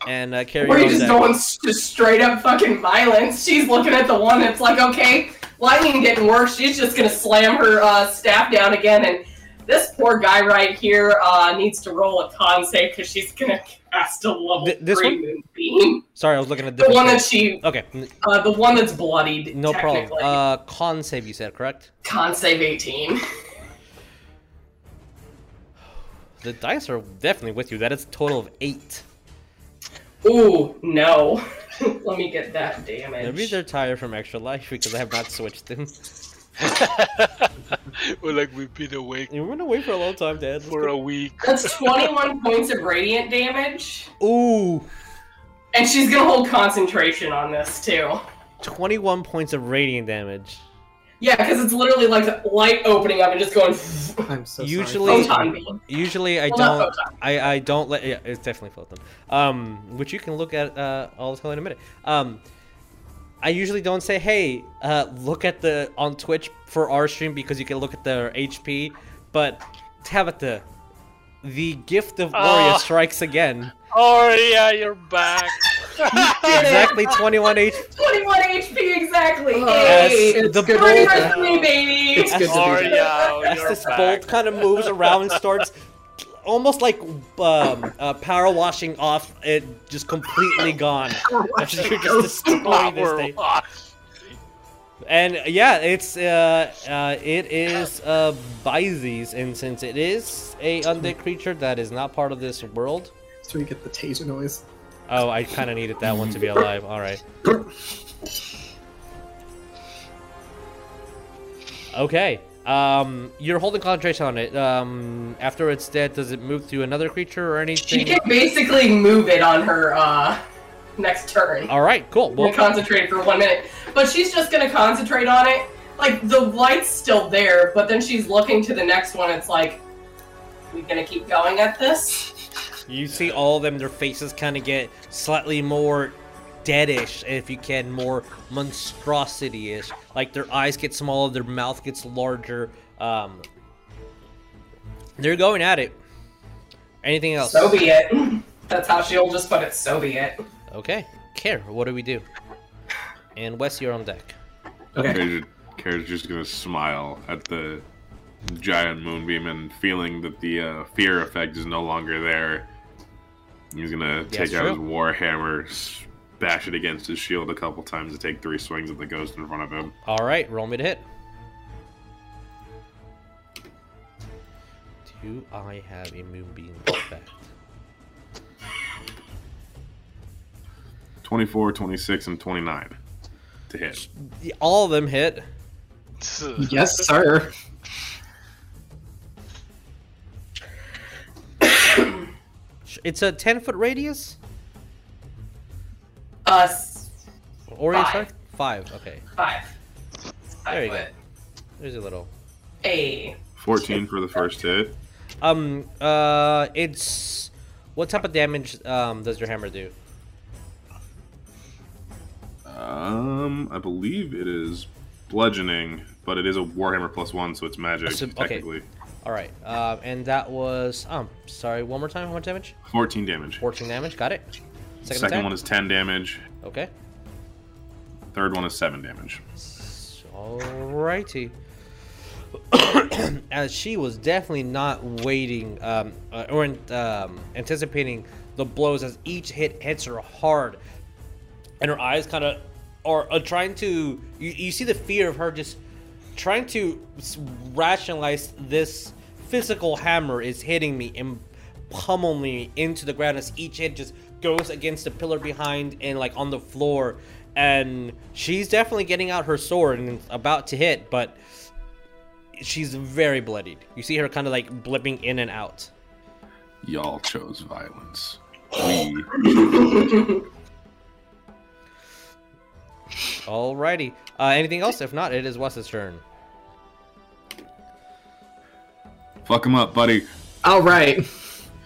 And uh, carry Or you just deck. going just straight up fucking violence. She's looking at the one that's like, okay, lightning didn't work. She's just gonna slam her uh, staff down again, and this poor guy right here uh, needs to roll a con save because she's gonna cast a level Th- this three one? moonbeam. Sorry, I was looking at The one that she, Okay, uh, the one that's bloodied. no problem. Uh, con save, you said correct? con save eighteen. The dice are definitely with you. That is a total of eight. Ooh, no. Let me get that damage. Maybe they're tired from extra life because I have not switched them. We're like we've been awake We've been awake for a long time, Dad. for a week. That's 21 points of radiant damage. Ooh, And she's gonna hold concentration on this too. 21 points of radiant damage. Yeah, because it's literally like the light opening up and just going. I'm so Usually, Photon beam. usually I Well, don't. I, I don't let. Yeah, it's definitely photon. Um, which you can look at. Uh, I'll tell you in a minute. Um, I usually don't say, "Hey, uh, look at the on Twitch for our stream" because you can look at their HP. But Tabitha, the gift of Gloria Ah. strikes again. Oh yeah, you're back. exactly 21 HP. 21 HP exactly. As Hey, the Pretty bolt, much me, baby. It's good to Oh be back. yeah, as this back. bolt kind of moves around and starts almost like um, uh, power washing off, it just completely gone. You're just destroying this thing. And yeah, it's uh, uh, it is uh, Byzes, and since it is a undead creature that is not part of this world, So we get the taser noise. oh, I kind of needed that one to be alive. All right. Okay. Um, you're holding concentration on it. Um, after it's dead, does it move to another creature or anything? She can basically move it on her uh, next turn. All right, cool. We'll concentrate for one minute. But she's just gonna concentrate on it. Like the light's still there, but then she's looking to the next one. It's like, we gonna keep going at this? you see all of them. Their faces kind of get slightly more deadish, if you can, more monstrosity-ish. Like their eyes get smaller, their mouth gets larger. Um, they're going at it. Anything else? So be it. That's how she'll just put it. So be it. Okay. Care. What do we do? And Wes, you're on deck. Okay. Kara's, Kara's just gonna smile at the giant moonbeam and feeling that the uh, fear effect is no longer there. He's gonna Yes, take out his true. warhammer, s- bash it against his shield a couple times, to take three swings at the ghost in front of him. All right, roll me to hit. Do I have a moonbeam effect? 24, 26, and 29 to hit. All of them hit. Yes, sir. It's a ten foot radius. Us Or you Five. start five. Okay, five. there you go. There's a little. A 14 for the first hit. Um. Uh. It's what type of damage um does your hammer do? Um, I believe it is bludgeoning, but it is a warhammer plus one, so it's magic So- okay. technically. All right. Um. And that was um. Sorry. One more time. How much damage? 14 damage. Fourteen damage. Got it. Second, attack? one is 10 damage. Okay. Third one is 7 damage. Alrighty. As she was definitely not waiting um, uh, or um, anticipating the blows as each hit hits her hard, and her eyes kind of are trying to. You, you see the fear of her just trying to rationalize this physical hammer is hitting me and pummeling me into the ground as each hit just goes against the pillar behind and like on the floor and she's definitely getting out her sword and about to hit but she's very bloodied you see her kind of like blipping in and out Y'all chose violence. We. alrighty uh anything else if not it is wes's turn Fuck him up, buddy. All right.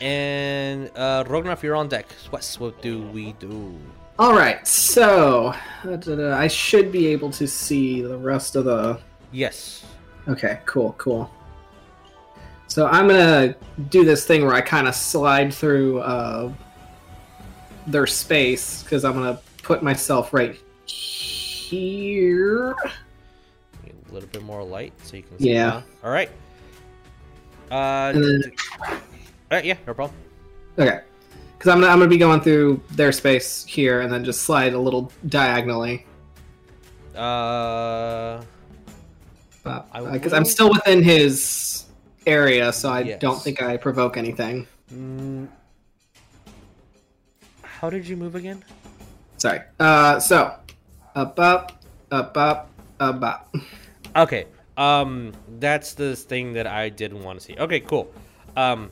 And uh Rognar, if you're on deck wes what do we do All right. So I should be able to see the rest of the. yes Okay. Cool. Cool. So I'm gonna do this thing where I kind of slide through uh, their space because I'm gonna put myself right here. a little bit more light so you can see Yeah. now. all right uh And then- all right yeah no problem Okay. Because I'm gonna, I'm gonna be going through their space here and then just slide a little diagonally. uh I Because I'm still within his area, so I Yes. don't think I provoke anything. Mm, how did you move again Sorry. Uh, so up, up, up, up, up, up. Okay. Um, that's the thing that I didn't want to see. Okay, cool. Um,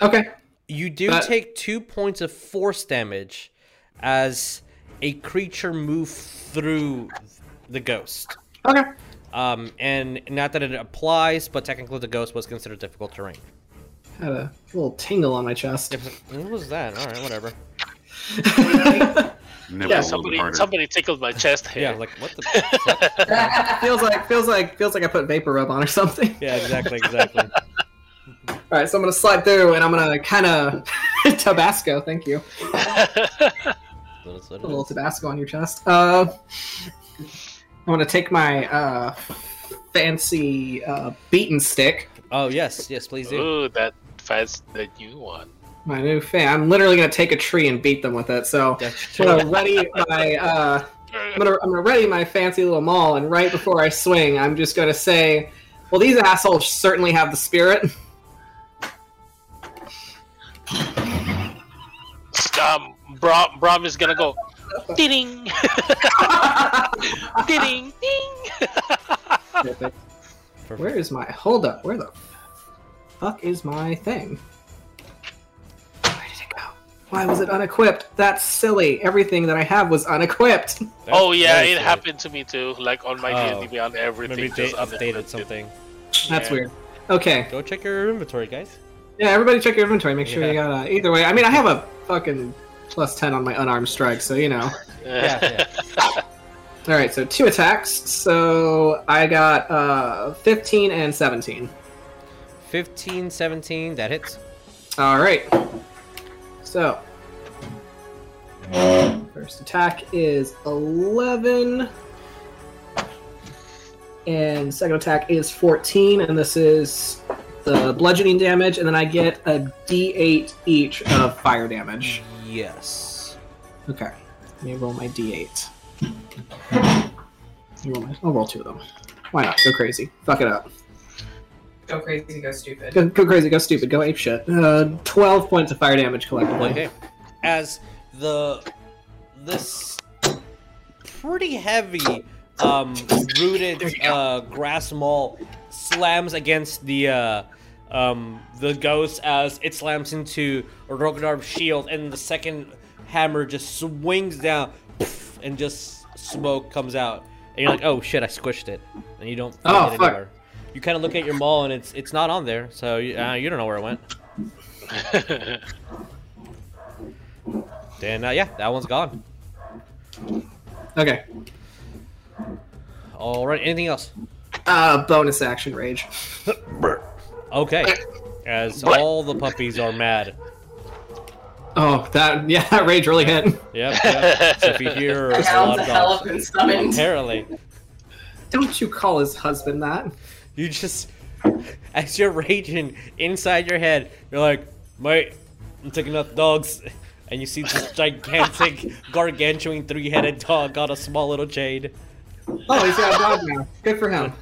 okay. You do But- take two points of force damage as a creature move through the ghost. Okay. Um, and not that it applies, but technically the ghost was considered difficult terrain. Had a little tingle on my chest. What was that? All right, whatever. Yeah, somebody somebody tickled my chest hair. Yeah, like what the feels like feels like feels like I put vapor rub on or something. Yeah, exactly, exactly. All right, so I'm gonna slide through and I'm gonna kind of Tabasco. Thank you. a little Tabasco on your chest. Uh, I'm gonna take my uh, fancy uh, beaten stick. Oh yes, yes, please do. Ooh, that fast that you want. My new fan. I'm literally gonna take a tree and beat them with it. So I'm gonna ready my. Uh, I'm gonna I'm gonna ready my fancy little maul, and right before I swing, I'm just gonna say, "Well, these assholes certainly have the spirit." Um, Brom, Brom is gonna go. Ding, ding, ding. Where is my? Hold up. Where the fuck is my thing? Where did it go? Why was it unequipped? That's silly. Everything that I have was unequipped. oh yeah, it silly. happened to me too. Like on my Oh. D&D Beyond, everything Maybe they just updated unequipped. something. That's Yeah. weird. Okay. Go check your inventory, guys. Yeah, everybody check your inventory. Make sure Yeah. you got uh, either way. I mean, I have a fucking plus ten on my unarmed strike, so you know. Yeah, All right, so two attacks. So I got uh, fifteen and seventeen. 15, 17, that hits. All right. So first attack is eleven. And second attack is 14, and this is the bludgeoning damage, and then I get a d8 each of fire damage. Yes. Okay. Let me roll my d8. You roll my- I'll roll two of them. Why not? Go crazy. Fuck it up. Go crazy, go stupid. Go, go crazy, go stupid, go ape shit. Uh, 12 points of fire damage collectively. Okay. As the this pretty heavy um rooted uh grass mall slams against the uh um the ghost as it slams into Rognar's shield and the second hammer just swings down poof, and just smoke comes out. And you're like, oh shit, I squished it. And you don't Oh, it fuck. anywhere. You kind of look at your maul and it's it's not on there, so you, uh, you don't know where it went. Then uh, yeah, that one's gone. Okay. All right. Anything else? Uh, bonus action rage. Okay. As all the puppies are mad. Oh, that yeah, that rage really hit. Yep. yep. So if you hear a lot of dogs, have been summoned. apparently Don't you call his husband that? you just as you're raging inside your head, you're like, mate, I'm taking out the dogs. And you see this gigantic, gargantuan three-headed dog on a small little chain. Oh, he's got a dog now. Good for him.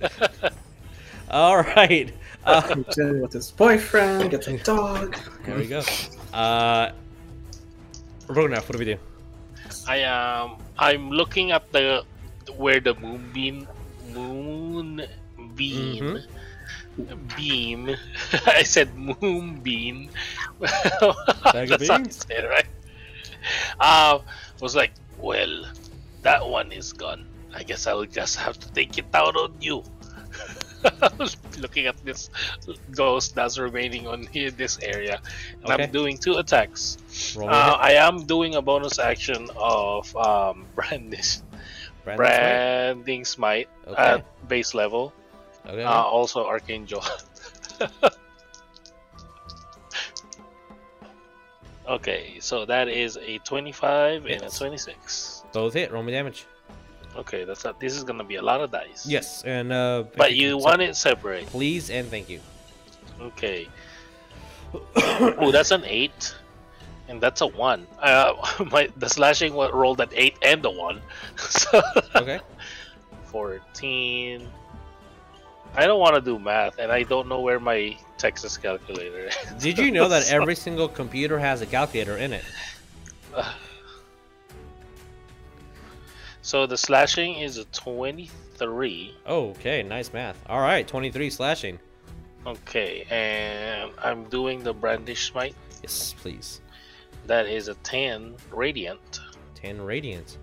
All right. Uh, Moves in with his boyfriend, gets a dog. there we go. Uh, Rognar, what do we do? I um I'm looking at the where the moonbeam moon beam beam. I said moonbeam. Bag of That's how you beans? say it, right? Uh, was like, well, that one is gone. I guess I'll just have to take it out on you. looking at this ghost that's remaining on here, this area. And Okay. I'm doing two attacks. Roll me a Uh. I am doing a bonus action of um, brandish, Brandon's right. branding smite Okay. at base level. Okay. Uh, also archangel. okay, so that is a 25 and a Hits. 26. Both hit. Roll me damage. Okay, that's a, this is gonna be a lot of dice. Yes, and uh. But you want it separate. Please and thank you. Okay. oh, that's an eight, and that's a one. Uh, my the slashing rolled an eight and a one. so Okay. fourteen. I don't want to do math, and I don't know where my Texas calculator. is. Did you know that every single computer has a calculator in it? So the slashing is a twenty-three. Oh, okay, nice math. All right, 23 slashing. Okay, and I'm doing the brandish smite. Yes, please. That is a ten radiant. 10 radiant.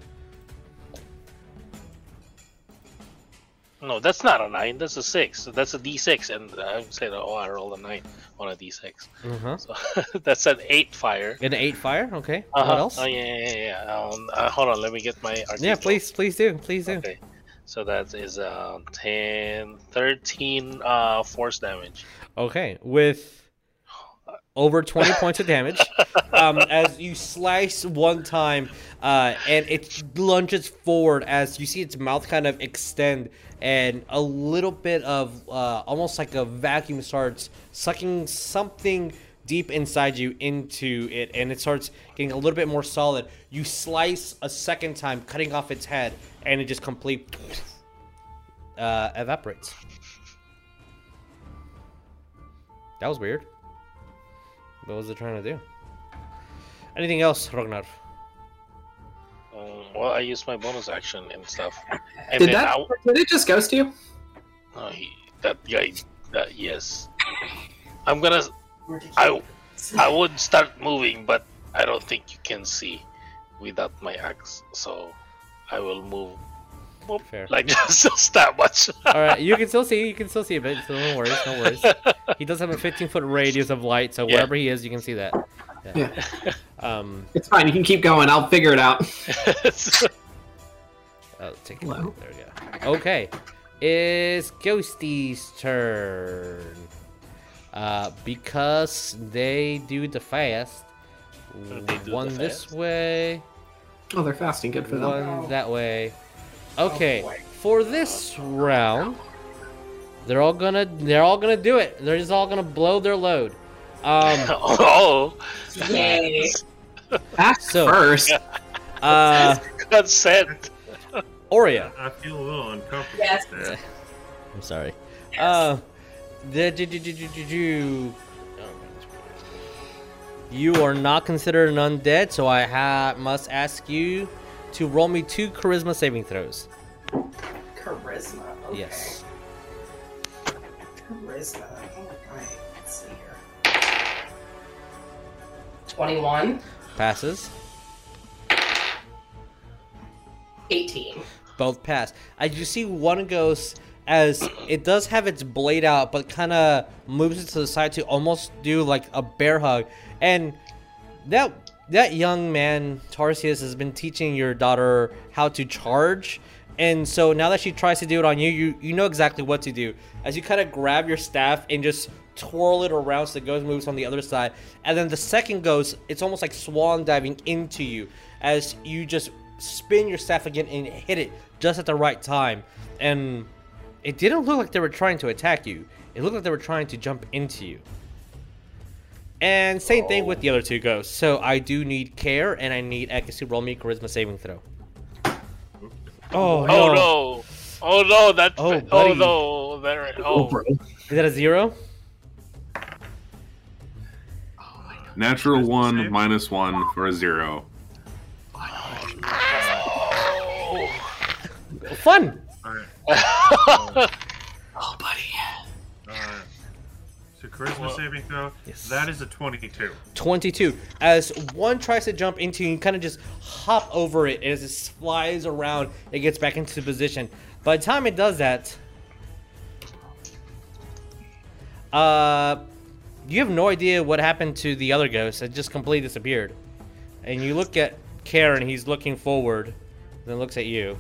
No, that's not a nine. That's a six. That's a D6, and I said, "Oh, I rolled a nine on a D6." Uh-huh. So that's an eight fire. An 8 fire? Okay. Uh-huh. What else? Oh yeah, yeah, yeah. Um, uh, hold on, let me get my. yeah, please, please do. Please do. Okay. So that is uh, 10, 13 uh, force damage. Okay, with over 20 points of damage, um, as you slice one time, uh, and it lunges forward as you see its mouth kind of extend, and a little bit of uh, almost like a vacuum starts sucking something deep inside you into it, and it starts getting a little bit more solid. You slice a second time, cutting off its head, and it just completely uh, evaporates. That was weird. What was it trying to do? Anything else, Ragnar? Um, well, I used my bonus action and stuff. And Did that? I, Did it just ghost you? oh, he, that guy, that, yes. I'm gonna. I, I would start moving, but I don't think you can see without my axe. So I will move. whoop, Fair. Like just, just that much. All right, you can still see. You can still see a bit. So no worries. No worries. He does have a 15 foot radius of light, so Yeah. wherever he is, you can see that. Yeah. Um. It's fine. You can keep going. I'll figure it out. Oh, take it. There we go. Okay, it's Ghosty's turn. Uh, because they do the fast. Do one the this fast? way, Oh, they're fasting. Good for them. one that way. Okay, for this round, they're all gonna they're all gonna do it. They're just all gonna blow their load. Um, oh, Yay. Ask So- first. uh, consent. Oria. I feel a little uncomfortable Yes. there. I'm sorry. Uh, the, do, do, do, do, do, do. You are not considered an undead, so I ha- must ask you to roll me two charisma saving throws. Charisma. Okay. Yes. Charisma. 21, Passes. 18. Both pass. As you see one ghost as it does have its blade out, but kind of moves it to the side to almost do like a bear hug. And that that young man Tarsius has been teaching your daughter how to charge. And so now that she tries to do it on you, you you know exactly what to do. As you kind of grab your staff and just twirl it around so the ghost moves on the other side. And then the second ghost, it's almost like swan diving into you as you just spin your staff again and hit it just at the right time. And it didn't look like they were trying to attack you. It looked like they were trying to jump into you. And same thing with the other two ghosts. So I do need care and I need Ekis to roll me charisma saving throw. Oh, oh, Oh no. no! Oh no! That's Oh, oh, no! There. Oh, Is that a zero? Natural one minus one for a zero. Fun. Alright. Oh, buddy. So charisma saving throw. That is a 22. 22. As one tries to jump into you, you kind of just hop over it as it flies around, it gets back into position. By the time it does that, uh, you have no idea what happened to the other ghost. It just completely disappeared. And you look at Karen, he's looking forward, then looks at you.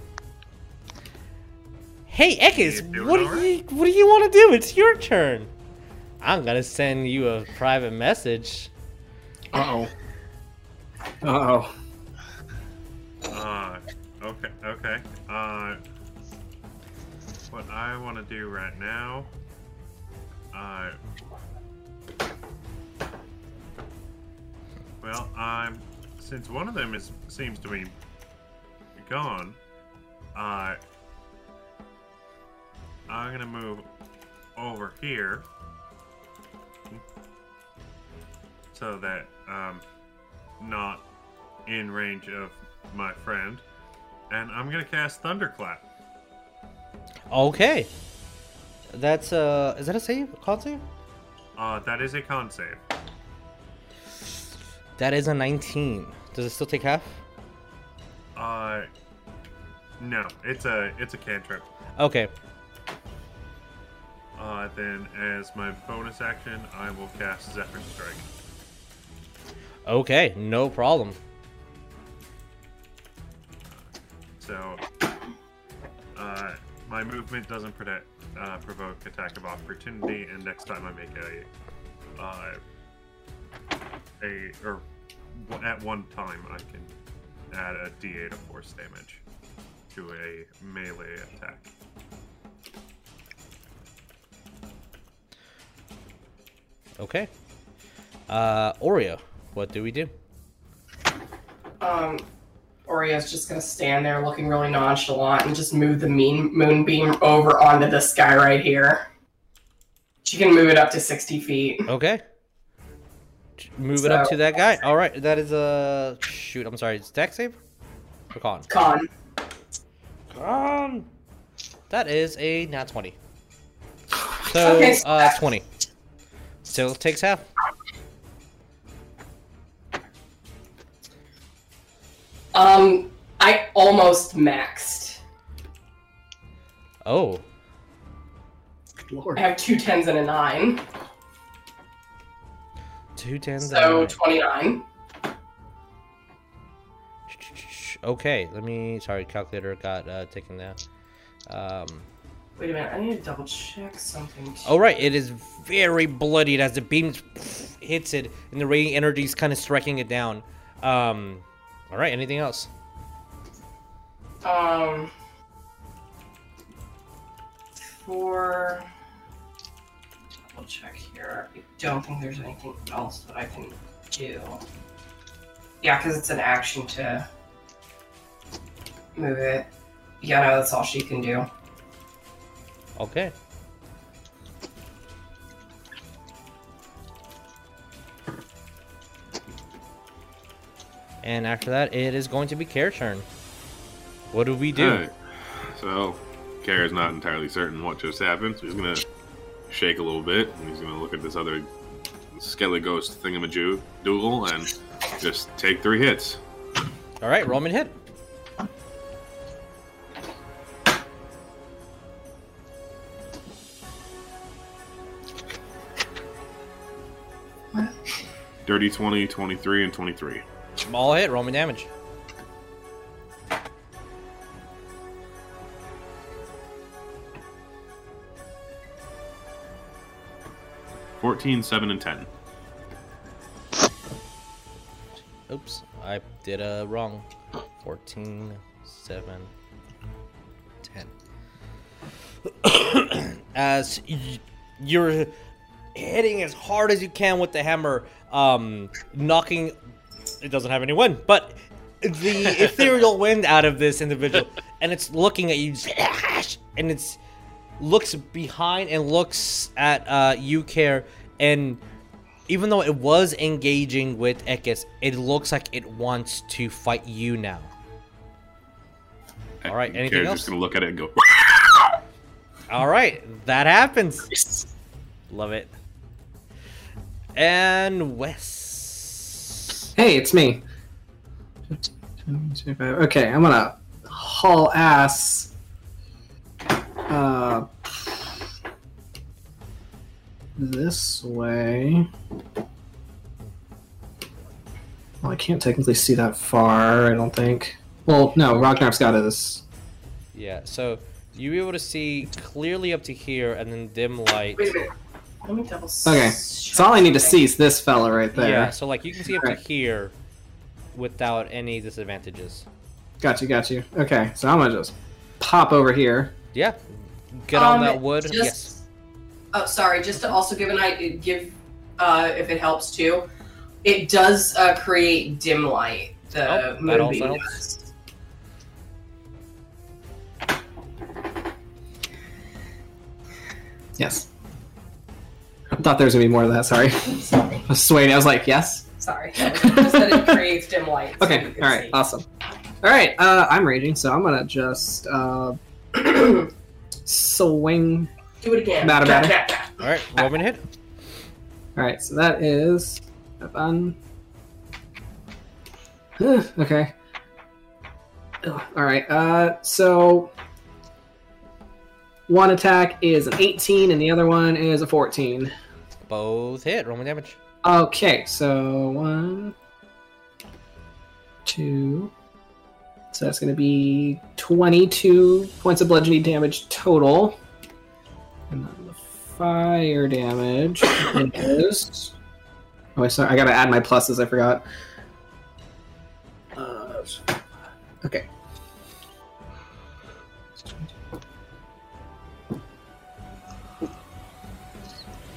Hey, Ekis, what do alright? you what do you want to do? It's your turn. I'm gonna send you a private message. Uh oh. Uh oh. Uh, okay, okay. Uh, what I want to do right now, uh, well, I'm since one of them is seems to be gone. Uh, I'm gonna move over here so that um not in range of my friend, and I'm gonna cast Thunderclap. Okay. That's uh is that a save? A con save? Uh, that is a con save. That is a 19. Does it still take half? Uh, no, it's a it's a cantrip. Okay. Uh, then as my bonus action, I will cast Zephyr Strike. Okay, no problem. So, uh, my movement doesn't protect, uh, provoke attack of opportunity, and next time I make a, uh, a or at one time I can add a D8 of force damage to a melee attack. Okay. Uh Oria, what do we do? Um, Oria's just gonna stand there looking really nonchalant and just move the mean moonbeam over onto this guy right here. She can move it up to 60 feet. Okay. Move it up to that guy. All right, that is a shoot. I'm sorry. It's Dex save or con? Con. Con. That is a nat 20. So Okay, so uh 20. Still takes half. Um, I almost maxed. Oh. Lord. I have two tens and a nine, Two tens. so 29. Okay, let me. Sorry, calculator got uh, taken down. Um, Wait a minute, I need to double check something. oh right, it is very bloodied as the beam hits it, and the radiant energy is kind of striking it down. Um, all right, anything else? Um, for double check here. I don't think there's anything else that I can do. Yeah, because it's an action to move it. Yeah, no, that's all she can do. Okay. And after that, it is going to be Care turn. What do we do? Alright. So, Care is not entirely certain what just happened, so he's gonna shake a little bit, and he's gonna look at this other skelly ghost thingamajig dougal and just take three hits. All right, Roman hit. Dirty 20, 23, and 23. Small hit, Roman damage. Fourteen, seven, and 10. Oops, I did a wrong. 14, 7, 10. as y- you're hitting as hard as you can with the hammer, um, knocking. It doesn't have any wind, but the ethereal wind out of this individual, and it's looking at you, and it's looks behind and looks at uh, you, care, and even though it was engaging with Ekis, it looks like it wants to fight you now. All right, anything Kara's else? just gonna look at it and go, All right, that happens. Love it. And Wes. Hey, it's me. Okay, I'm gonna haul ass. Uh, this way. Well, I can't technically see that far. I don't think. Well, no, Ragnar's got his. Yeah, so you'll be able to see clearly up to here, and then dim light. Wait a minute. Let me double. Okay, so all I need to see is this fella right there. Yeah, so like you can see up to here without any disadvantages. Got you, got you. Okay, so I'm gonna just pop over here. Yeah, get on Um, that wood. just- Yes. Oh, sorry. Just to also give an idea, give uh, if it helps too. It does uh, create dim light. The Oh, that moonbeam also does. Yes. I thought there was gonna be more of that. Sorry. Sorry. I was swaying. I was like, yes. Sorry. Just that it creates dim light. so Okay. you All can right. see. Awesome. All right. Uh, I'm raging, so I'm gonna just uh, swing. Do it again. Matter, Cat, matter. cat, cat. All right, Roman hit. All right. So that is fun. okay. Ugh, All right. Uh, so one attack is an 18, and the other one is a 14. Both hit. Roman damage. Okay, so one, two. So that's going to be 22 points of bludgeoning damage total. And then the fire damage is. Oh, wait, sorry, I got to add my pluses, I forgot. Uh, okay.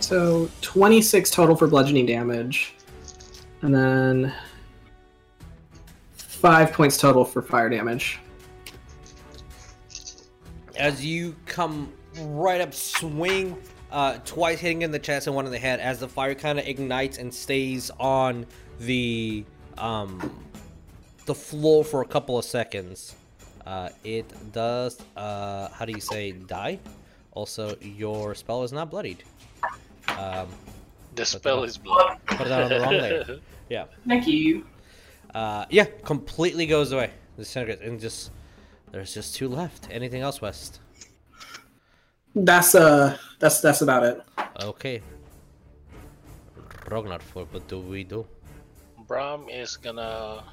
So 26 total for bludgeoning damage. And then 5 points total for fire damage. as you come right up, swing uh, twice, hitting in the chest and one in the head. As the fire kind of ignites and stays on the um, the floor for a couple of seconds. Uh, it does. Uh, how do you say die? Also, your spell is not bloodied. Um, The spell is blood. put it on the wrong layer. Yeah. Thank you. Uh, yeah, completely goes away. The Disintegrates and just there's just two left. Anything else, West? That's uh that's that's about it. Okay. Ragnar, what what do we do? Bram is gonna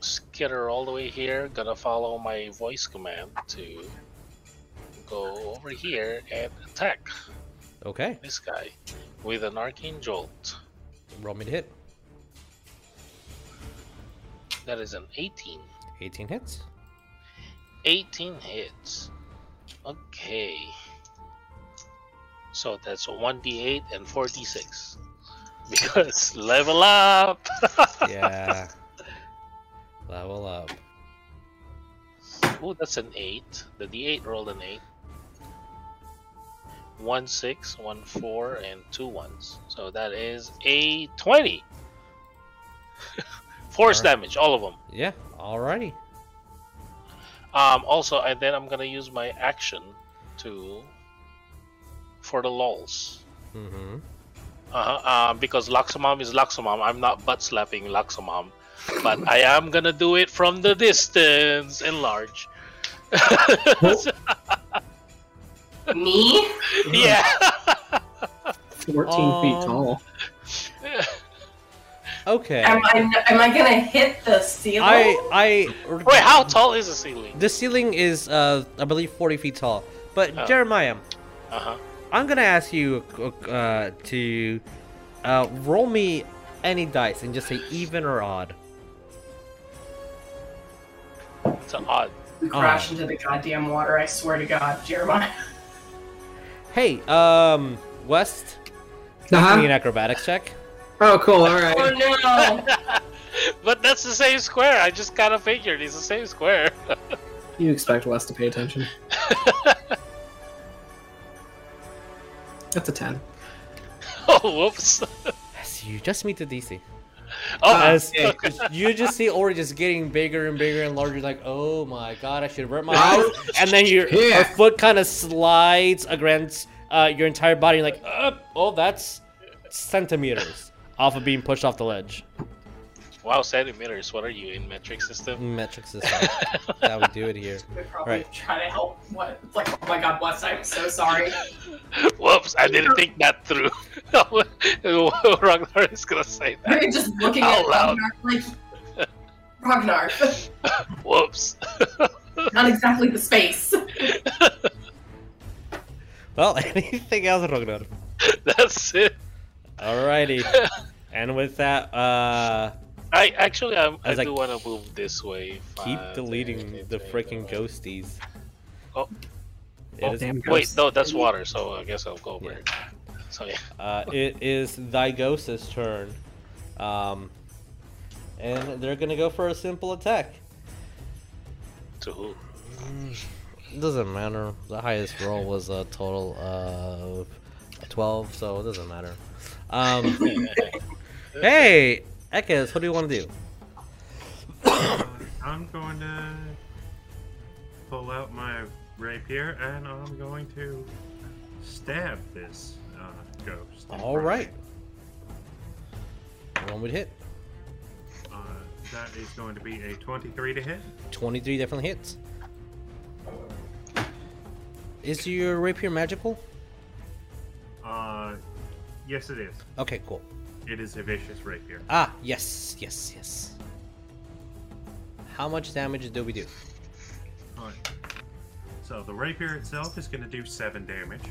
skitter all the way here, gonna follow my voice command to go over here and attack Okay. this guy with an arcane jolt. Roll me to hit. That is an 18. 18 hits. 18 hits. Okay. So that's 1d8 and 4d6. Because level up! Yeah. Level up. Oh, that's an 8. The d8 rolled an 8. 1 6, 1 4, and 2 ones. So that is a 20. Force damage, all of them. Yeah. Alrighty. Um, also, and then I'm gonna use my action to for the lulls. Mm-hmm. Uh-huh, um, because Luxamam is Luxamam. I'm not butt slapping Luxamam, but I am gonna do it from the distance and large. Me? yeah. 14 Um, feet tall. Okay. Am I am I gonna hit the ceiling? I I Wait, how tall is the ceiling? the ceiling is uh I believe forty feet tall. But Oh. Jeremiah, Uh huh. I'm gonna ask you uh to uh roll me any dice and just say even or odd. It's an odd. We crash into the goddamn water. I swear to God, Jeremiah. Hey, um, West, Uh-huh. give me an acrobatics check. Oh, cool. All right. Oh no! But that's the same square. I just kind of figured it's the same square. You expect West to pay attention. That's a 10. oh, whoops. Yes, you just meet the DC. Oh, As you just see Ori just getting bigger and bigger and larger, like, oh my god, I should avert my eyes. And then your, Yeah. foot kind of slides against uh, your entire body. You're like, uh, oh, that's centimeters off of being pushed off the ledge. Wow, centimeters. What are you in metric system? Metric system. that would do it here. We probably Right. try to help. What? It's like, oh my God, Wes, I'm so sorry. Whoops, I didn't think that through. Rognar is gonna say that. We're just looking Out at loud. Rognar like Rognar, Whoops. not exactly the space. Well, anything else, Rognar? That's it. Alrighty. and with that, uh, I actually I'm, I I was do want to move this way. keep Five, deleting 10, the freaking ghosties. Oh. It Oh, is- damn Wait, ghosts. no, that's water. So I guess I'll go over it. So yeah. Uh, it is thy ghost's turn. Um, and they're gonna go for a simple attack. To who? It doesn't matter. The highest roll was a total of 12, so it doesn't matter. Um, hey, What do you want to do? Uh, I'm going to pull out my rapier and I'm going to stab this uh, ghost. All right. One would hit. Uh, that is going to be a 23 to hit. 23 definitely hits. Is your rapier magical? Uh, yes, it is. Okay, cool. It is a vicious rapier. Ah, yes, yes, yes. How much damage do we do? Alright. So the rapier itself is going to do 7 damage.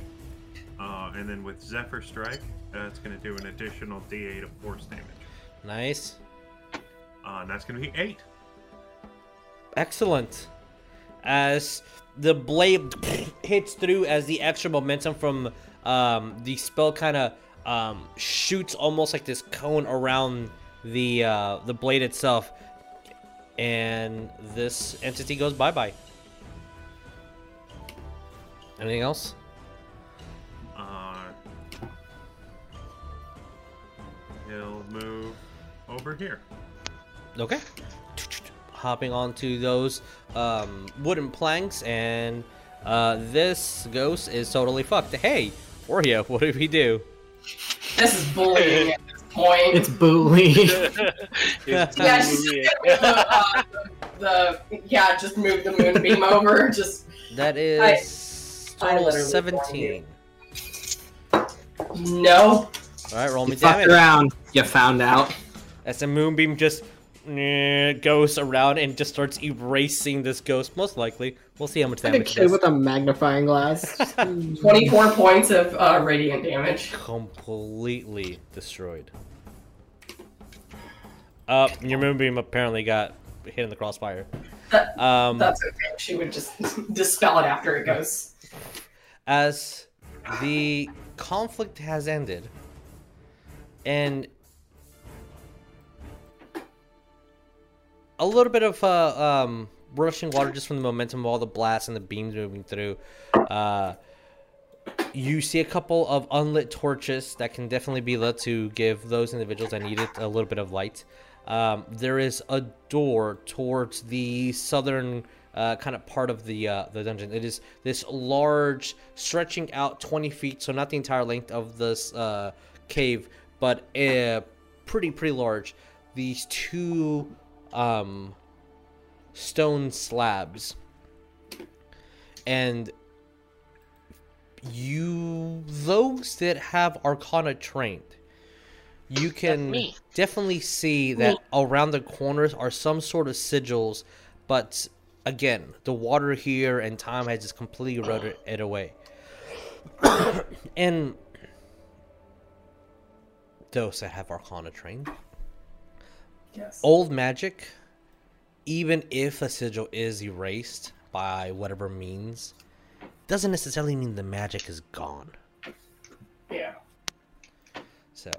Uh, and then with Zephyr Strike, uh, it's going to do an additional d8 of force damage. Nice. Uh, and that's going to be 8. Excellent. As the blade hits through, as the extra momentum from um, the spell kind of um, shoots almost like this cone around the uh, the blade itself, and this entity goes bye bye. Anything else? Uh, he'll move over here. Okay. Hopping onto those um, wooden planks, and uh, this ghost is totally fucked. Hey, Oria, what did we do? This is bullying at this point. It's bully. yeah, just the, uh, the yeah, just move the moonbeam over. Just That I- is I total literally 17. no. Alright, roll me you fucked damage. around. You found out. As the moonbeam just goes around and just starts erasing this ghost, most likely. We'll see how much Like a damage kid with a magnifying glass. Twenty-four points of uh, radiant damage. Completely destroyed. Uh, your moonbeam apparently got hit in the crossfire. That- Um, That's okay. She would just dispel it after it goes. as the conflict has ended, and a little bit of uh, um, rushing water just from the momentum of all the blasts and the beams moving through. Uh, you see a couple of unlit torches that can definitely be lit to give those individuals that need it a little bit of light. Um, there is a door towards the southern uh, kind of part of the uh, the dungeon. It is this large, stretching out 20 feet, so not the entire length of this uh, cave, but uh, pretty pretty large. These two um, stone slabs, and you those that have Arcana trained you can definitely see that around the corners are some sort of sigils, but again, the water here and time has just completely eroded it away. and those that have Arcana trained, Yes. old magic, even if a sigil is erased by whatever means, doesn't necessarily mean the magic is gone. Yeah. So,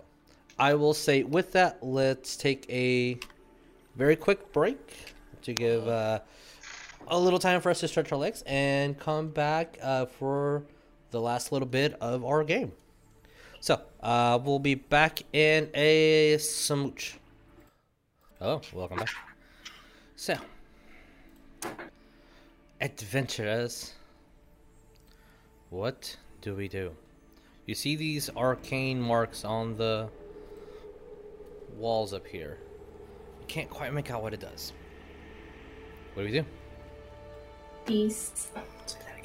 I will say with that, let's take a very quick break to give uh, a little time for us to stretch our legs and come back uh, for the last little bit of our game. So, uh, we'll be back in a smooch. Oh, welcome back. So, adventurers, what do we do? You see these arcane marks on the walls up here. You can't quite make out what it does. What do we do? Beast.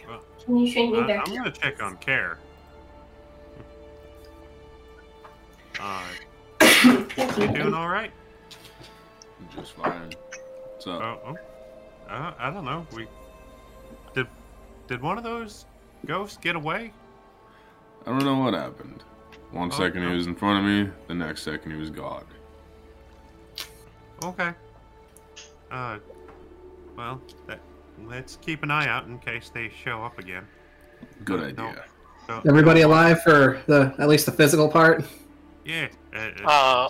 Well, Can you shrink me I, back? I'm gonna check on care. Uh, you doing all right? Just fine. So, Oh, oh. Uh, I don't know. We did. Did one of those ghosts get away? I don't know what happened. One Oh, second no. he was in front of me, the next second he was gone. Okay. Uh, well, that, let's keep an eye out in case they show up again. Good No. idea. So- Everybody alive for the at least the physical part? Yeah. Uh,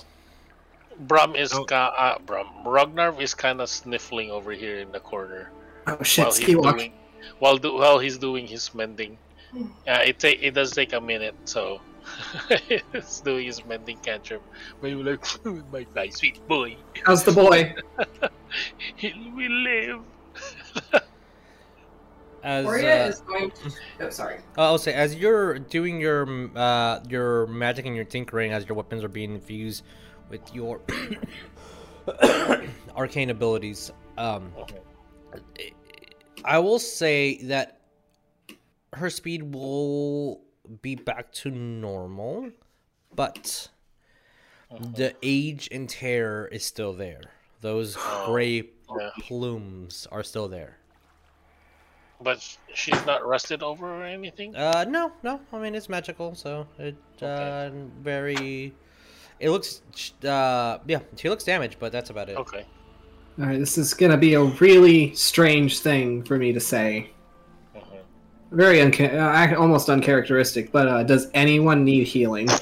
Brum is Oh. ka- uh, Brum. Rognar is kind of sniffling over here in the corner Oh shit, while he's doing while do, while he's doing his mending. Uh, it ta- it does take a minute, so he's doing his mending cantrip. But you're like, my nice sweet boy, How's the boy? he will live. As Oria uh, is going to. Oh, sorry. I'll say as you're doing your uh, your magic and your tinkering, as your weapons are being infused with your arcane abilities, um, I will say that her speed will be back to normal, but the age and tear is still there. Those gray yeah. plumes are still there. But she's not rusted over or anything. Uh, no, no. I mean, it's magical, so it uh very. It looks, uh, yeah, she looks damaged, but that's about it. Okay. All right, this is gonna be a really strange thing for me to say. Very unca- uh, almost uncharacteristic. But uh, does anyone need healing?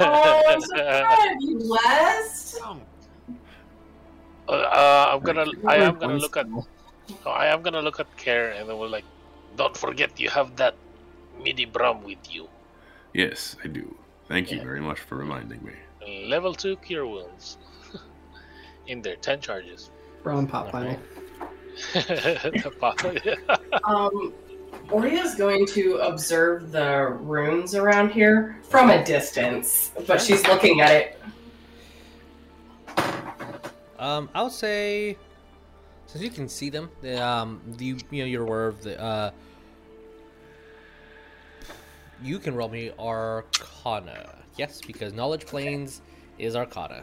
Oh, I'm so proud of you, West. Uh, uh, I'm gonna. I am gonna look at. spell. no, I am gonna look at Care, and then we're like, don't forget you have that midi Brum with you. Yes, I do. Thank you Yeah. very much for reminding me. Level two cure wounds. In there, ten charges. From pop vinyl. Um, Oria's going to observe the runes around here from a distance, but she's looking at it. Um, I'll say, since you can see them, the, um, you you know you're aware of the uh. You can roll me Arcana. Yes, because knowledge planes is Arcana.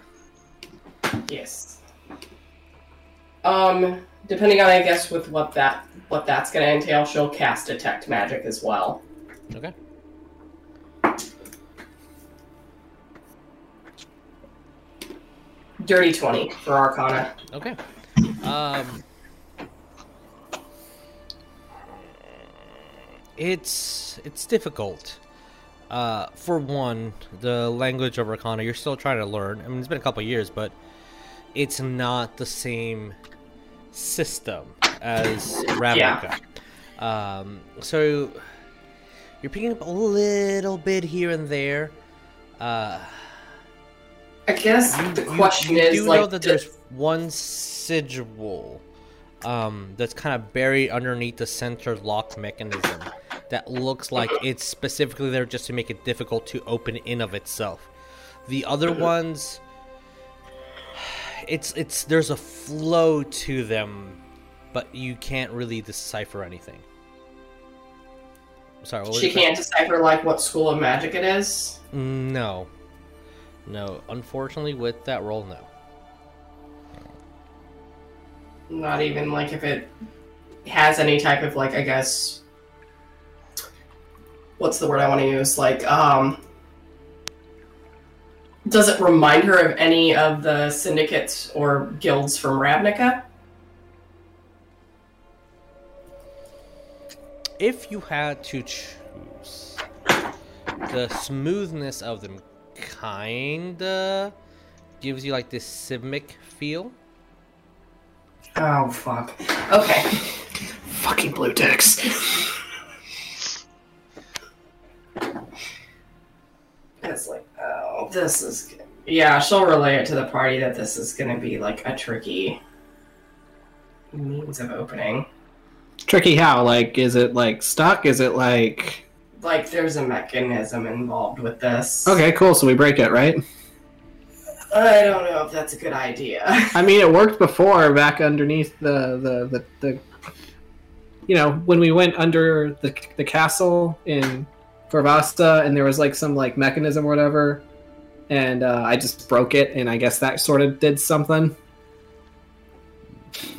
Yes. Um, depending on, I guess, with what that what that's going to entail, she'll cast detect magic as well. Okay. Dirty twenty for Arcana. Okay. Um, it's it's difficult. uh, for one, the language of Arcana you're still trying to learn. I mean, it's been a couple years, but it's not the same system as Ravnica. Um, so you're picking up a little bit here and there. Uh, I guess you, the you- question you is do like, know that there's one sigil um, that's kind of buried underneath the center lock mechanism that looks like it's specifically there just to make it difficult to open in of itself. The other uh-huh. ones, it's it's there's a flow to them, but you can't really decipher anything. Sorry, she can't decipher like what school of magic it is. No, no. Unfortunately, with that roll, no. Not even like if it has any type of like I guess what's the word I want to use? Like um does it remind her of any of the syndicates or guilds from Ravnica? if you had to choose, the smoothness of them kinda gives you like this civic feel. Oh fuck. Okay. Fucking blue ticks. It's like, oh, this is. Yeah, she'll relay it to the party that this is going to be like a tricky means of opening. Tricky how? Like, is it like stuck? Is it like. Like, there's a mechanism involved with this. Okay, cool. So we break it, right? I don't know if that's a good idea. I mean, it worked before back underneath the the the, the you know when we went under the the castle in Corvasta, and there was like some like mechanism or whatever, and uh, I just broke it, and I guess that sort of did something.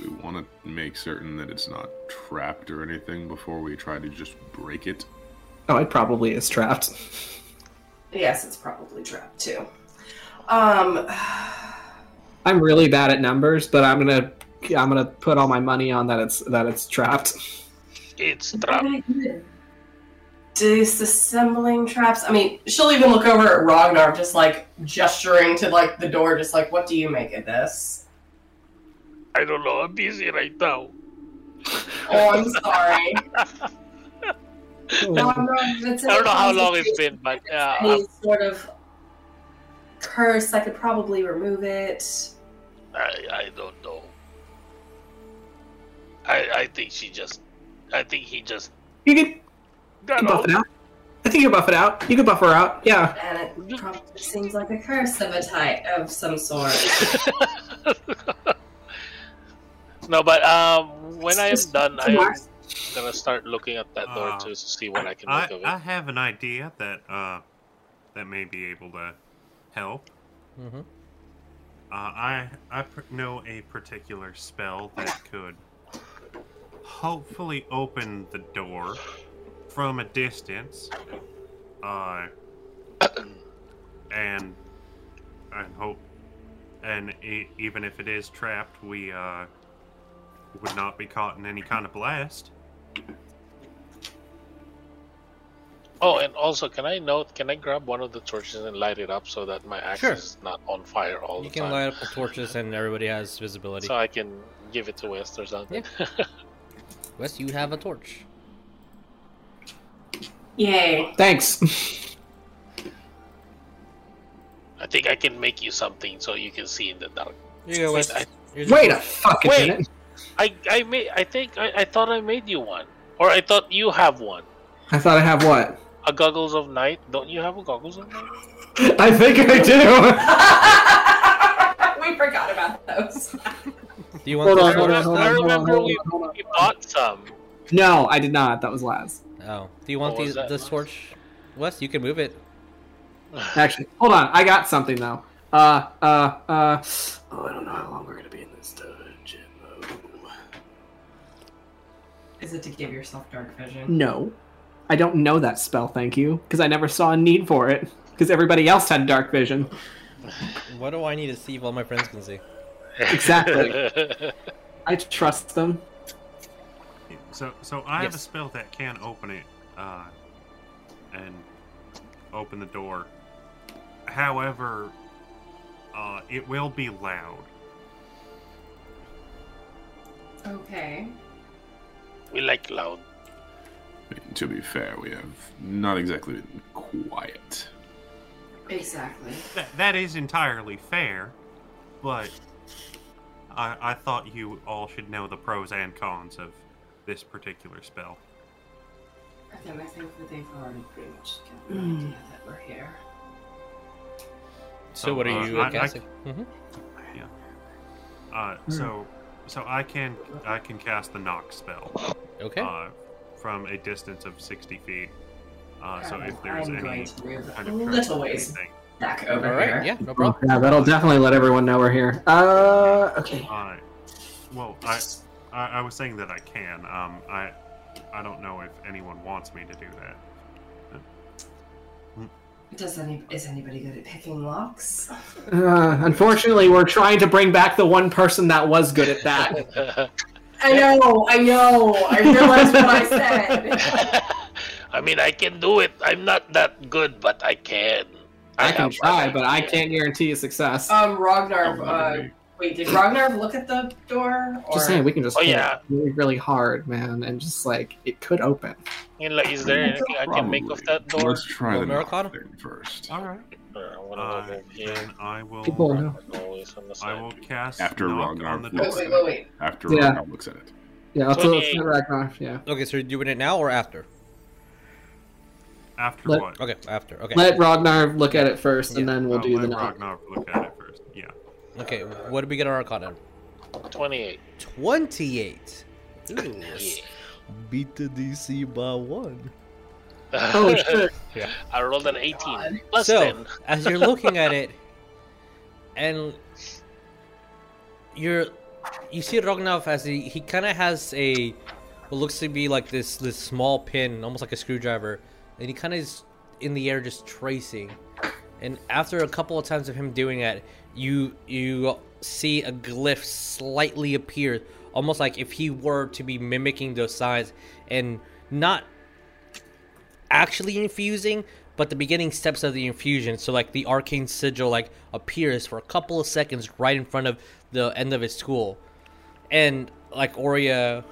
We want to make certain that it's not trapped or anything before we try to just break it. Oh, it probably is trapped. yes, it's probably trapped too. Um, I'm really bad at numbers, but I'm gonna I'm gonna put all my money on that it's that it's trapped. It's trapped. Disassembling traps. I mean, she'll even look over at Rognar, just like gesturing to like the door, just like, "What do you make of this?" I don't know. I'm busy right now. Oh, I'm sorry. No, I'm not- it's I don't know how long it's been, but uh, Any sort of curse, I could probably remove it. I I don't know. I I think she just. I think he just. You can, you can buff off. it out. I think you can buff it out. You can buff her out. Yeah. And it probably seems like a curse of a type of some sort. No, but um, when I am done, I'm gonna start looking at that door Uh, to see what I can I, make of it. I have an idea that uh, that may be able to help. Mm-hmm. Uh, I I pr- know a particular spell that could hopefully open the door from a distance. Uh, and and hope and e even if it is trapped, we uh would not be caught in any kind of blast. Oh, and also, can I note? Can I grab one of the torches and light it up so that my axe Sure. is not on fire all You the time? You can light up the torches and everybody has visibility. So I can give it to West or something. Wes, you have a torch. Yay. Thanks. I think I can make you something so you can see in the dark. Here you go, Wait, Wes. I, Wait a fucking Wait. minute. I, I made. I think I, I thought I made you one, or I thought you have one. I thought I have what? A goggles of night. Don't you have a goggles of night? I think I do. we forgot about those. Do you want Hold this on, hold torch? on, hold I on, hold on, remember hold we, on, hold on. we bought some. No, I did not. That was Laz. Oh, do you want What was the, that, this torch? Wes, you can move it. Actually, hold on. I got something though. Uh, uh, uh. Oh, I don't know how long we're gonna be in this dungeon. Is it to give yourself dark vision? No, I don't know that spell. Thank you, because I never saw a need for it. Because everybody else had dark vision. What do I need to see if all my friends can see? Exactly. I trust them. So, so I have a spell that can open it, uh, and open the door. However, uh, it will be loud. Okay. We like loud. To be fair, we have not exactly been quiet. Exactly. That, that is entirely fair, but I, I thought you all should know the pros and cons of this particular spell. Again, I think that they've already pretty much got the idea that we're here. So, what uh, are you I- I- casting? hmm Yeah. Uh, so, so I can I can cast the knock spell. Okay. Uh, from a distance of sixty feet. Uh, so if there's I'm any going to move kind a of little ways anything, back over All right. here. Yeah, no problem. Yeah, that'll definitely let everyone know we're here. Uh, okay. Uh, well, I, I I was saying that I can. Um, I I don't know if anyone wants me to do that. Does any is anybody good at picking locks? Uh, unfortunately, we're trying to bring back the one person that was good at that. I know, I know. I realized what I said. I mean, I can do it. I'm not that good, but I can. I can try, but I idea. can't guarantee a success. Um, Rognar. Oh, Uh, okay. Wait, did Rognar look at the door? Or... Just saying, we can just Oh, yeah. really, really hard, man, and just like it could open. And, like, is there anything I can make of that door? Let's try the Roll Americana? thing first. All right. Uh, I wanna Uh, move here. then I will. People know. Always on the I will cast After Rognar Wait, looks wait, at wait, it. wait. After Yeah. Rognar looks at it. Yeah, let's, let's 28. let Rognar. Yeah, Okay, so you're doing it now or after? After Let- what? Okay, after. Okay. let Rognar look at it first, and then we'll Oh, do the let knock. Rognar look at it first. Yeah. Okay, what did we get our Arcana? 28. 28. Ooh, Yeah. beat the DC by one. Oh shit! I rolled an 18. Plus so, 10. as you're looking at it, and you're, you see Rognar as he, he kind of has a, what looks to be like this this small pin, almost like a screwdriver, and he kind of is in the air just tracing. And after a couple of times of him doing that, you you see a glyph slightly appear, almost like if he were to be mimicking those signs, and not actually infusing, but the beginning steps of the infusion. So like the arcane sigil like appears for a couple of seconds right in front of the end of his school, and like Oria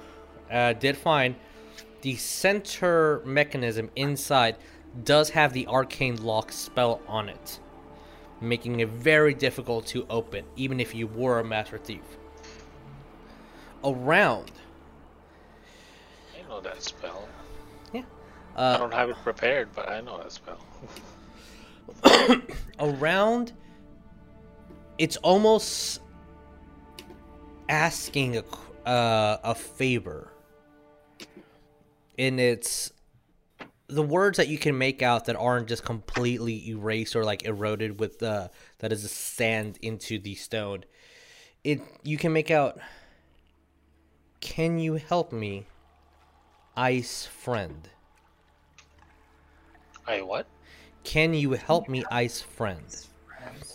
uh, did find, the center mechanism inside does have the arcane lock spell on it, making it very difficult to open, even if you were a master thief. Around, I know that spell. Yeah. I uh, don't have it prepared, but I know that spell. around it's almost asking a uh, a favor and it's the words that you can make out that aren't just completely erased or like eroded with uh, that is the sand into the stone it you can make out can you help me ice friend? I what? can you help me ice friend.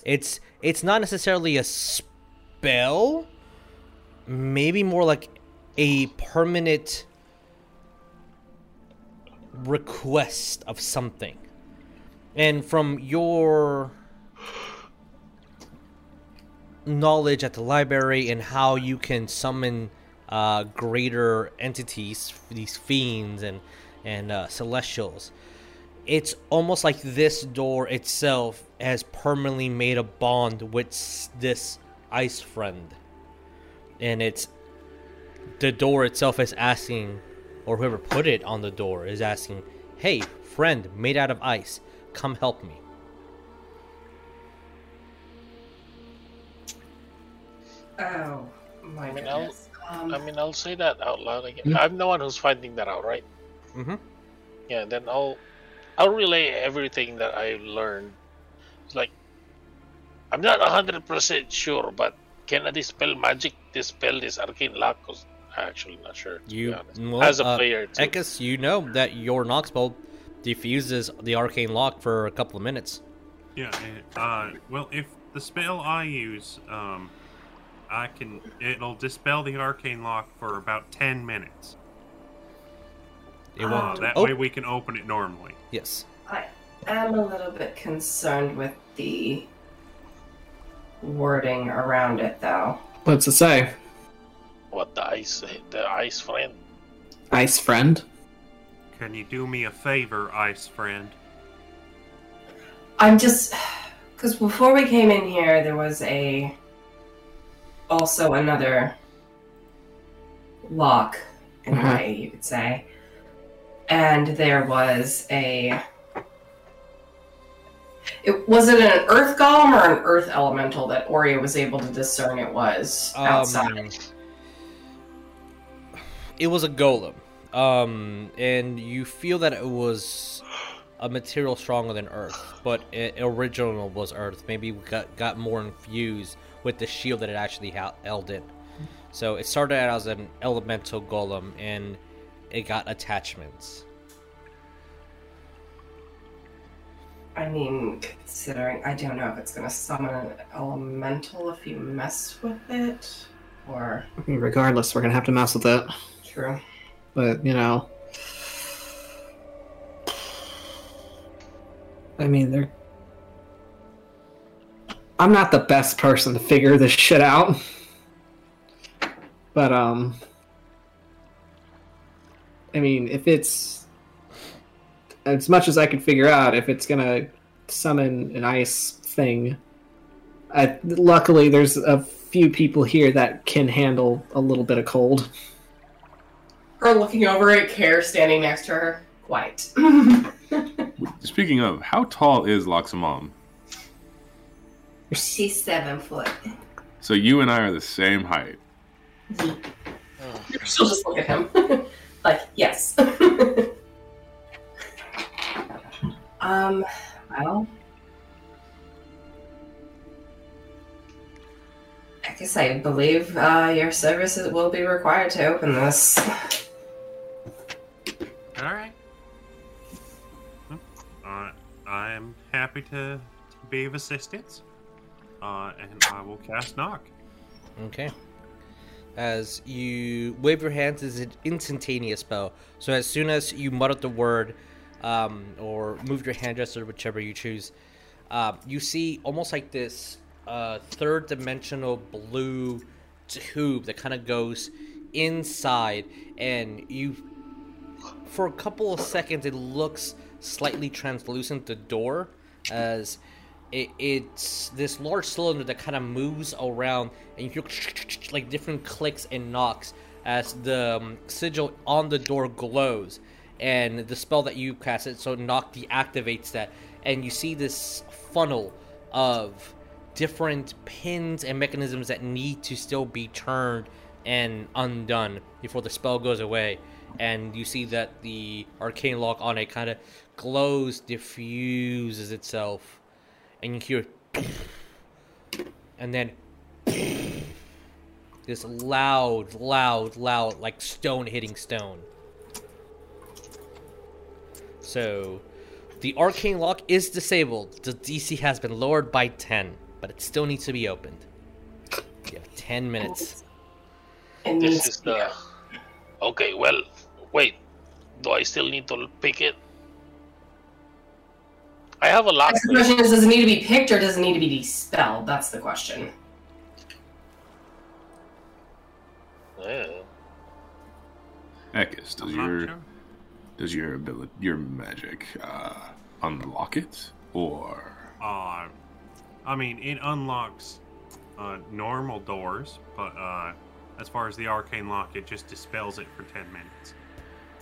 It's it's not necessarily a spell maybe more like a permanent request of something. And from your knowledge at the library and how you can summon uh, greater entities these fiends and and uh, celestials it's almost like this door itself has permanently made a bond with this ice friend. And it's the door itself is asking or whoever put it on the door is asking hey friend made out of ice come help me Oh my I mean, I'll- goodness. Um, I mean, I'll say that out loud again. Hmm? I'm the one who's finding that out, right? mm-hmm. Yeah. Then I'll, I'll relay everything that I learned. It's like, I'm not hundred percent sure, but can I dispel magic? Dispel this arcane lock? Cause I'm actually not sure. To you be honest. well, as a uh, player, too. Ekis, you know that your knock spell defuses the arcane lock for a couple of minutes Yeah. and, Uh, well, if the spell I use, um, I can. It'll dispel the arcane lock for about ten minutes. it Uh, won't that oh way we can open it normally. yes I am a little bit concerned with the wording around it, though. What's it say? What the ice? The ice friend. Ice friend. Can you do me a favor, ice friend? I'm just because before we came in here, there was a also another lock in a Mhm. way you could say, and there was a. It was it an earth golem or an earth elemental that Oria was able to discern it was outside. It was a golem, um, and you feel that it was a material stronger than Earth, but it original was Earth. Maybe we got got more infused with the shield that it actually held in. So it started out as an elemental golem, and it got attachments. I mean, considering I don't know if it's gonna summon an elemental if you mess with it, or I mean, regardless, we're gonna have to mess with it. True. But you know, I mean, they're. I'm not the best person to figure this shit out, but um, I mean, if it's as much as I can figure out, if it's gonna summon an ice thing, I, luckily there's a few people here that can handle a little bit of cold. Her looking over at Care standing next to her. Quite. Speaking of, how tall is Loxamom? She's seven foot. So you and I are the same height. She'll just look at him. like, yes. um, well. I guess I believe uh, your services will be required to open this. All right. Uh, I am happy to, to be of assistance. Uh, and I will cast knock. Okay. As you wave your hands, is an instantaneous spell. So as soon as you mutter the word, um, or move your hand gesture, whichever you choose, uh, you see almost like this uh, third dimensional blue tube that kind of goes inside, and you, for a couple of seconds, it looks slightly translucent. The door, as it, it's this large cylinder that kind of moves around, and you hear like different clicks and knocks as the um, sigil on the door glows, and the spell that you cast it so knock deactivates that, and you see this funnel of different pins and mechanisms that need to still be turned and undone before the spell goes away. And you see that the arcane lock on it kind of glows, diffuses itself, and you hear, and then this loud, loud, loud, like stone hitting stone. So, the arcane lock is disabled. The DC has been lowered by 10, but it still needs to be opened. You have 10 minutes. This is the. Okay, well, wait. Do I still need to pick it? I have a lot. The question is, does it need to be picked or does it need to be dispelled? That's the question. Yeah. Ekis, does I'm your sure. does your ability your magic uh, unlock it or Uh, I mean, it unlocks uh, normal doors, but uh, as far as the arcane lock, it just dispels it for 10 minutes.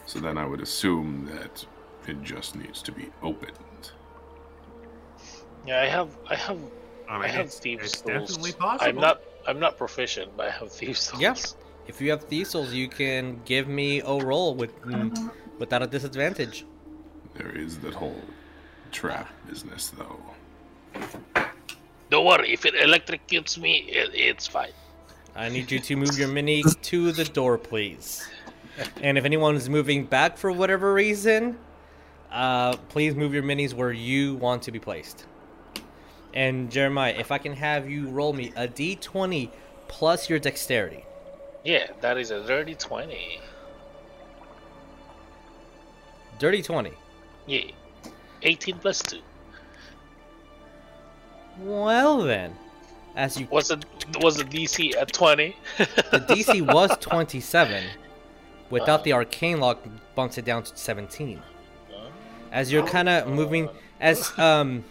So then I would assume that it just needs to be opened. Yeah, I have. I have. I I, have it's, thieves it's tools. definitely possible. I'm not. I'm not proficient, but I have thieves tools. Yeah. If you have Thistles, you can give me a roll with mm, without a disadvantage. There is that whole trap business, though. Don't worry. If it electrocutes me, it, it's fine. I need you to move your mini to the door, please. And if anyone is moving back for whatever reason, uh, please move your minis where you want to be placed. And Jeremiah, if I can have you roll me a d20 plus your dexterity. Yeah, that is a dirty twenty. Dirty 20. Yeah, 18 plus 2. Well then, as you Was it was the DC at 20? the DC was 27. Without the arcane lock, bumps it down to 17. As you're kind of moving, as um,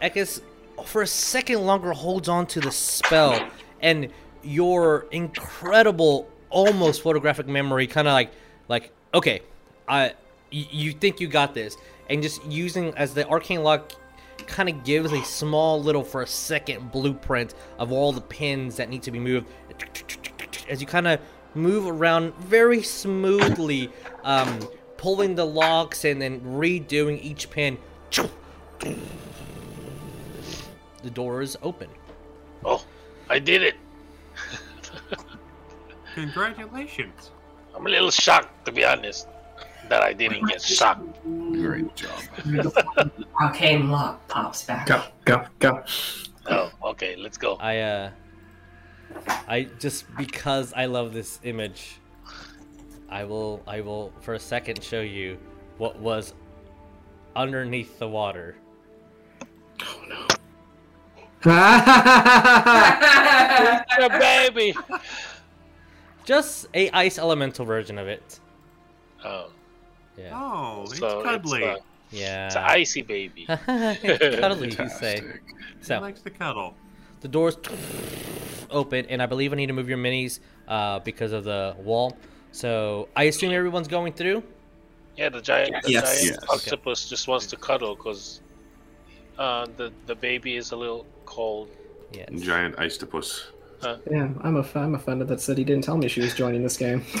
Ekis for a second longer holds on to the spell, and your incredible, almost photographic memory, kind of like, like, okay, I, you think you got this, and just using as the arcane lock kind of gives a small little for a second blueprint of all the pins that need to be moved as you kind of move around very smoothly um, pulling the locks and then redoing each pin the door is open Oh, I did it. Congratulations. I'm a little shocked, to be honest, that I didn't get shocked. Great job. Arcane lock pops back. Go, go, go. Oh, okay, let's go. i uh i just because i love this image i will i will for a second show you what was underneath the water. Yeah, baby. just a ice elemental version of it. Oh, yeah. Oh, it's so cuddly. It's, uh, yeah. it's an icy baby. cuddly you say. He so. Likes to cuddle. The doors open and i believe i need to move your minis uh, because of the wall so i assume everyone's going through Yeah, the giant, the Yes. giant Yes. octopus just wants to cuddle because uh, the the baby is a little cold. yes Giant Istopus. Yeah, I'm a, I'm offended that said he didn't tell me she was joining this game.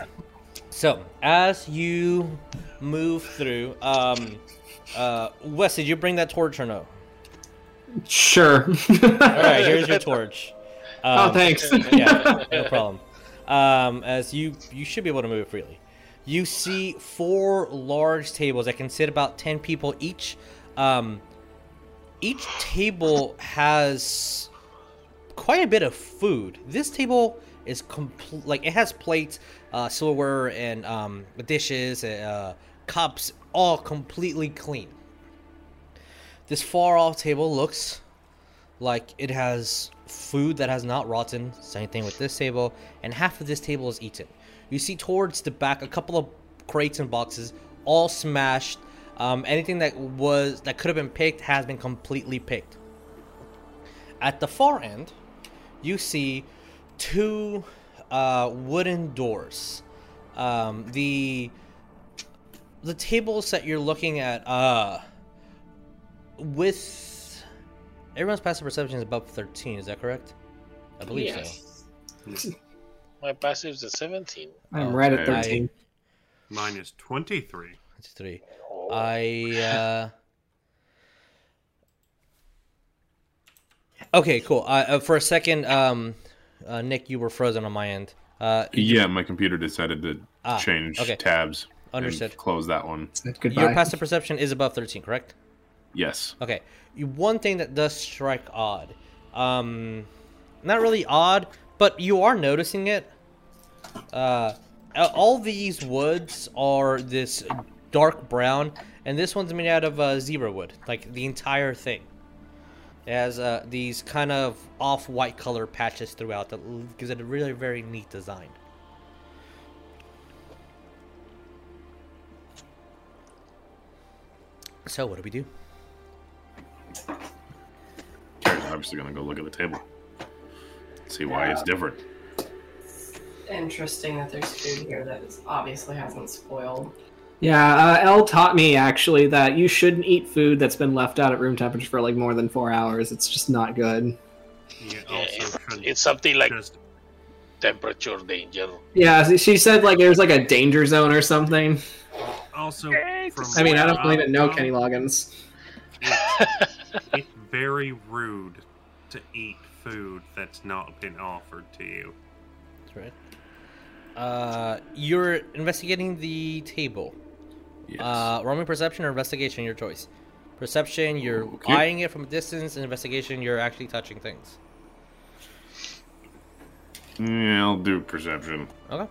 So, as you move through, um, uh, Wes, did you bring that torch or no? Sure. All right, here's your torch. oh, Um, thanks. yeah, no problem. Um, as you you should be able to move freely. You see four large tables that can sit about ten people each. Um, each table has quite a bit of food. This table is complete, like it has plates, uh, silverware, and um, dishes, uh, cups, all completely clean. This far off table looks like it has food that has not rotten. Same thing with this table, and half of this table is eaten. You see towards the back a couple of crates and boxes, all smashed. Um, anything that was that could have been picked has been completely picked. At the far end, you see two uh, wooden doors. Um, the the tables that you're looking at, uh, with everyone's passive perception is above 13. Is that correct? I believe Yes. so. My passive's a 17. I'm right at Okay. 13. Mine is 23. That's three. I uh Okay, cool. Uh, uh, for a second, um, uh, Nick, you were frozen on my end. Uh, Yeah, my computer decided to Ah, change okay. tabs. And Understood. Close that one. Goodbye. your passive perception is above 13, correct? Yes. Okay. One thing that does strike odd, um, not really odd, but you are noticing it. Uh, all these woods are this dark brown, and this one's made out of uh, zebra wood, like the entire thing. It has uh, these kind of off-white color patches throughout that gives it a really very neat design. So what do we do? Karen's obviously gonna go look at the table. See why it's different. Interesting that there's food here that is obviously hasn't spoiled. Yeah, uh, Elle taught me actually that you shouldn't eat food that's been left out at room temperature for like more than four hours. It's just not good. Yeah, also it's, it's something like just temperature danger. Yeah, she said like there's like a danger zone or something. Also from I mean, I don't even know I'm Kenny Loggins. It's very rude to eat food that's not been offered to you. That's right. Uh, you're investigating the table. Yes. Uh, roaming perception or investigation, your choice. Perception, you're Okay. eyeing it from a distance. And investigation, you're actually touching things. yeah, I'll do perception. Okay.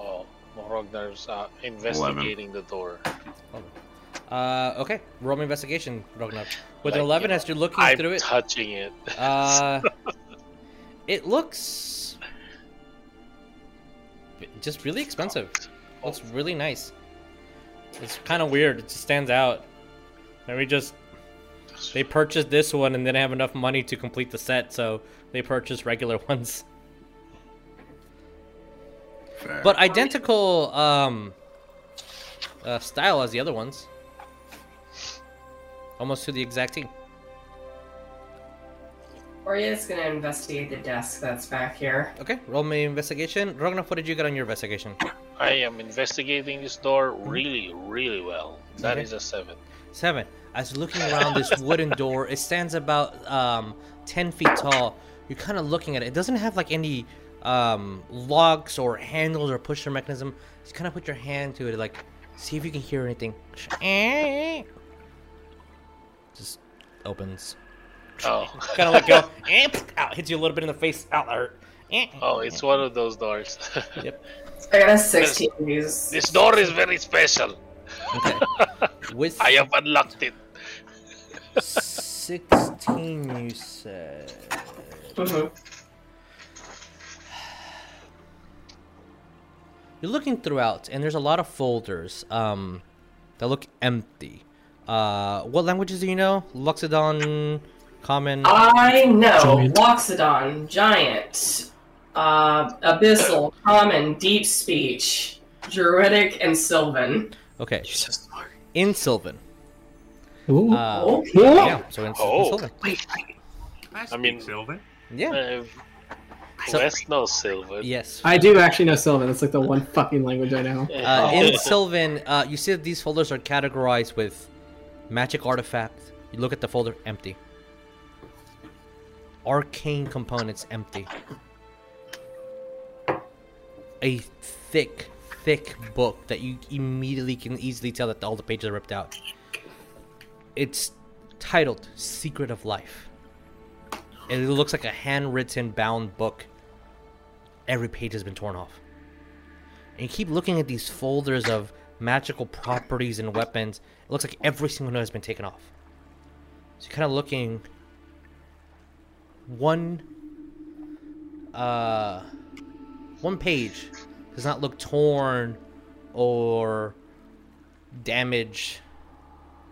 Oh, Rognar's uh, investigating the door. Uh, okay. Roll me investigation, Rognar. With an 11, you as you're looking I'm through it, touching it. uh, it looks just really expensive. Looks really nice. It's kind of weird. It just stands out. Maybe just they purchased this one and didn't have enough money to complete the set, so they purchased regular ones. Fair. But identical um, uh, style as the other ones. Almost to the exact T. Oria's gonna investigate the desk that's back here. Okay, roll me investigation. Rognar, what did you get on your investigation? I am investigating this door really, really well. That is Okay. a seven. Seven. As looking around this wooden door, it stands about um, 10 feet tall. You're kind of looking at it. It doesn't have like any um, locks or handles or pusher mechanism. Just kind of put your hand to it, like, see if you can hear anything. Just opens. Oh. kind of let go. Out, hits you a little bit in the face. Out, that hurt. Oh, it's one of those doors. Yep. I got a 16 use. This door is very special. Okay. With I have unlocked it. 16, you said. Mhm. You're looking throughout, and there's a lot of folders um, that look empty. Uh, what languages do you know? Loxodon, Common. I know Giant. Loxodon, Giant, uh, Abyssal, Common, Deep Speech, Druidic, and Sylvan. Okay. In Sylvan. Ooh. Uh, Oh. Yeah, so in, in Oh. Sylvan. I mean, Sylvan. Yeah. Uh, So- West knows Sylvan. Yes. I do actually know Sylvan. It's like the one fucking language I know. Uh, in Sylvan, uh, you see that these folders are categorized with magic artifact. You look at the folder, empty. Arcane components, empty. A thick, thick book that you immediately can easily tell that all the pages are ripped out. It's titled Secret of Life. And it looks like a handwritten, bound book. Every page has been torn off and you keep looking at these folders of magical properties and weapons. It looks like every single note has been taken off. So you're kind of looking. One. Uh. One page does not look torn or damaged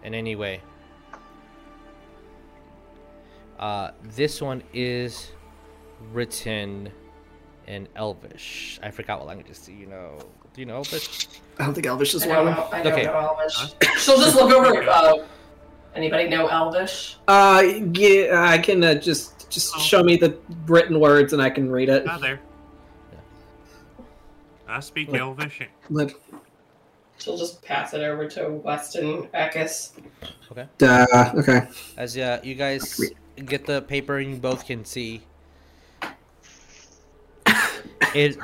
in any way. Uh, this one is written in Elvish. I forgot what languages do you know? Do you know Elvish? I don't think Elvish is one of know. them. I don't Okay. know Elvish. She'll just look over. Uh, anybody know Elvish? Uh, yeah, I can uh, just just show me the written words and I can read it. Ah, there. I speak Like- Elvish. Let- She'll just pass it over to Weston Ekis. Okay. Uh, okay. As uh, you guys get the paper and you both can see, it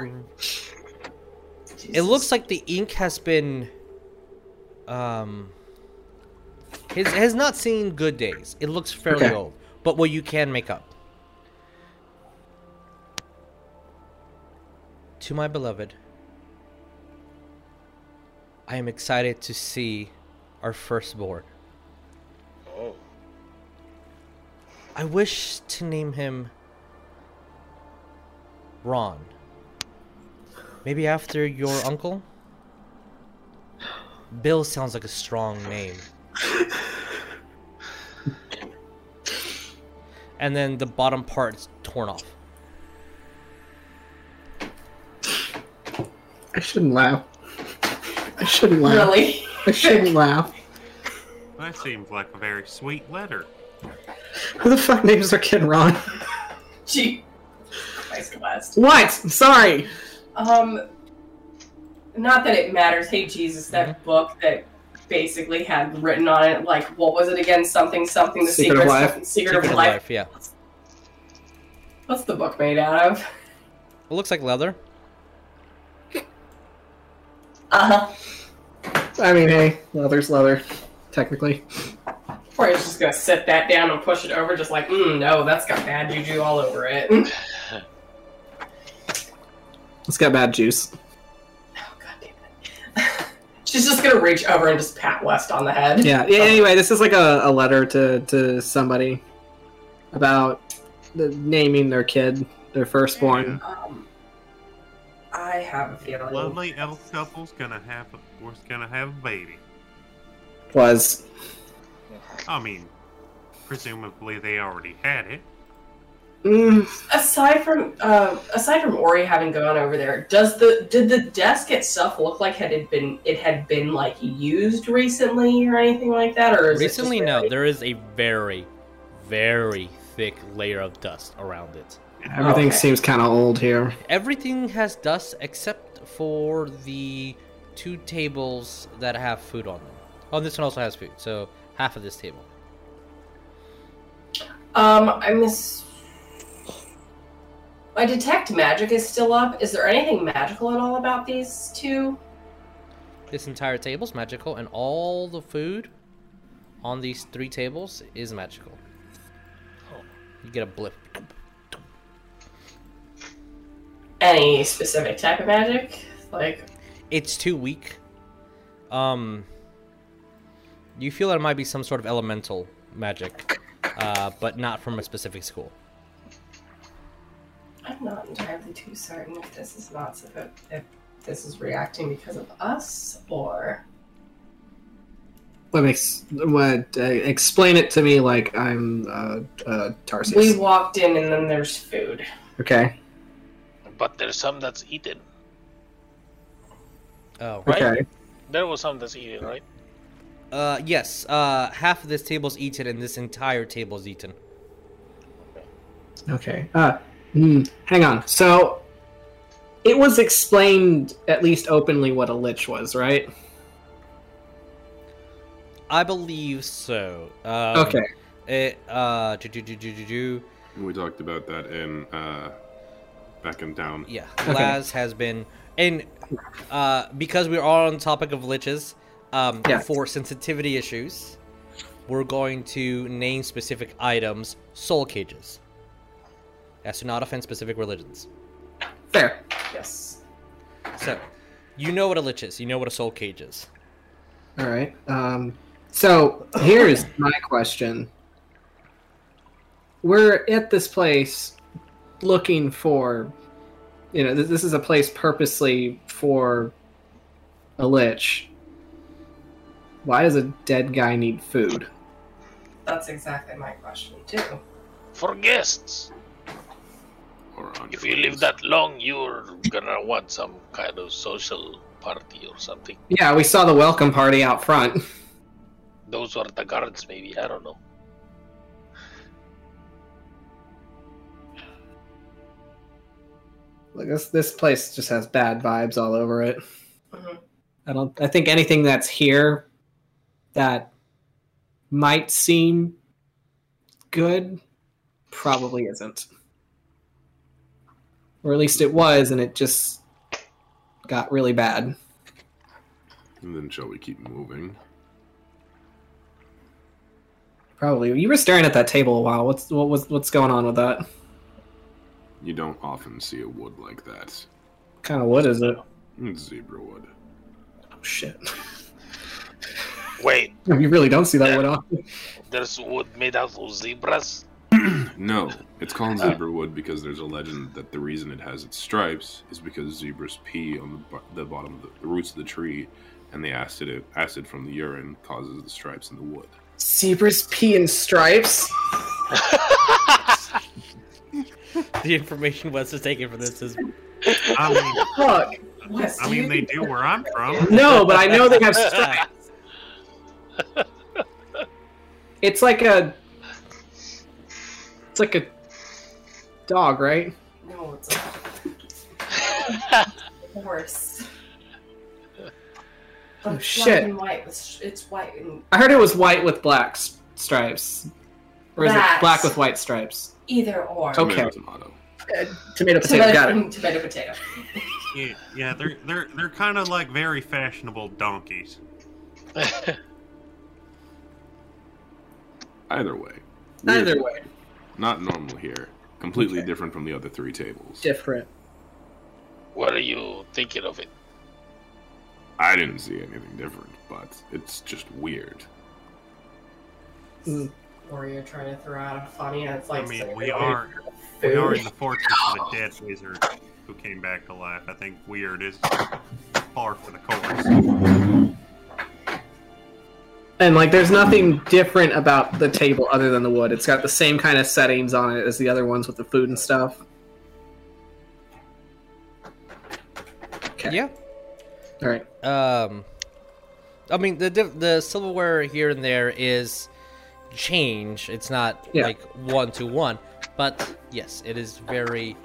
it looks like the ink has been um has, has not seen good days. It looks fairly Okay. old, but what you can make up. To my beloved, I am excited to see our firstborn. Oh. I wish to name him Ron. Maybe after your uncle? Bill sounds like a strong name. and then the bottom part is torn off. I shouldn't laugh. I shouldn't laugh. Really? I shouldn't laugh. That seems like a very sweet letter. Who the fuck names their kid Ron? Gee. Christ West. What? Sorry. Um, not that it matters. Hey, Jesus, that book that basically had written on it, like, what was it again? Something, something, the Secret of Life? something, secret, of, life. yeah. What's the book made out of? It looks like leather. Uh huh. I mean, hey, leather's leather, technically. Or it's just gonna sit that down and push it over, just like, mm, no, that's got bad juju all over it. It's got bad juice. Oh, God damn She's just gonna reach over and just pat West on the head. Yeah. yeah anyway, this is like a, a letter to to somebody about the, naming their kid, their firstborn. Um, I have a feeling. Lovely elf couple's gonna have a, was gonna have a baby. Was I mean, presumably they already had it. Mm, Aside from uh, aside from Ori having gone over there, does the did the desk itself look like had it been it had been like used recently or anything like that, or is Recently, it no. really- There is a very, very thick layer of dust around it. everything Okay. seems kind of old here. Everything has dust except for the two tables that have food on them. Oh, this one also has food, so half of this table. Um, I miss. My detect magic is still up. Is there anything magical at all about these two? This entire table's magical, and all the food on these three tables is magical. You get a blip. Any specific type of magic? Like, It's too weak. Um, you feel there might be some sort of elemental magic, uh, but not from a specific school. I'm not entirely too certain if this is not supposed if this is reacting because of us or What makes what? Uh, explain it to me like I'm uh, uh, Tarsius. we walked in and then there's food. Okay. But there's some that's eaten. Oh, Right? Okay. There was some that's eaten, right? Uh, yes. Uh, half of this table's eaten, and this entire table's eaten. Okay. Uh, hmm, hang on. So it was explained at least openly what a lich was, right? I believe so. Um, Okay. It, uh, do, do, do, do, do, do. We talked about that in uh, back in town. Yeah, Okay. Laz has been, and uh, because we're all on the topic of liches, um, Yeah. for sensitivity issues, we're going to name specific items soul cages, as to not offend specific religions. Fair. Yes. So, you know what a lich is. You know what a soul cage is. All right. Um, so here's my question. We're at this place looking for, you know, this, this is a place purposely for a lich. Why does a dead guy need food? That's exactly my question too. For guests. Or on If you live that long, you're gonna want some kind of social party or something. Yeah, we saw the welcome party out front. Those were the guards, maybe. I don't know. Like this, this place just has bad vibes all over it. Mhm. I don't. I think anything that's here that might seem good probably isn't, or at least it was, and it just got really bad. And then shall we keep moving? Probably. You were staring at that table a while. What's what was what's going on with that? You don't often see a wood like that. What kind of wood is it? It's zebra wood. Oh shit! Wait, You really don't see that wood often. there's wood made out of zebras? No, it's called uh. zebra wood because there's a legend that the reason it has its stripes is because zebras pee on the, the bottom of the, the roots of the tree, and the acid acid from the urine causes the stripes in the wood. Zebras pee in stripes. The information Wes is taking from this is I mean, Look, Wes, I mean you they do where I'm from. No, but I know they have stripes. It's like a. It's like a dog, right? No, it's a horse. Oh, it's shit. Black and white. It's, it's white and I heard it was white with black stripes, or is That's- it black with white stripes? either or. Okay. Tomato, tomato. Uh, tomato, potato, got Tomato, it. tomato, potato. Yeah, yeah, they're they're they're kind of like very fashionable donkeys. Either way. Either way, Not normal here. Completely Okay. different from the other three tables. different. what are you thinking of it? I didn't see anything different, but it's just weird. Mm. Or you're trying to throw out a funny, it's like I mean, we they're food. we are in the fortress of a dead wizard who came back to life. I think weird is par for the course. And like, there's nothing different about the table other than the wood. It's got the same kind of settings on it as the other ones with the food and stuff. Okay. Yeah. All right. Um, I mean the the silverware here and there is change. It's not Yeah. like one to one, but yes, it is very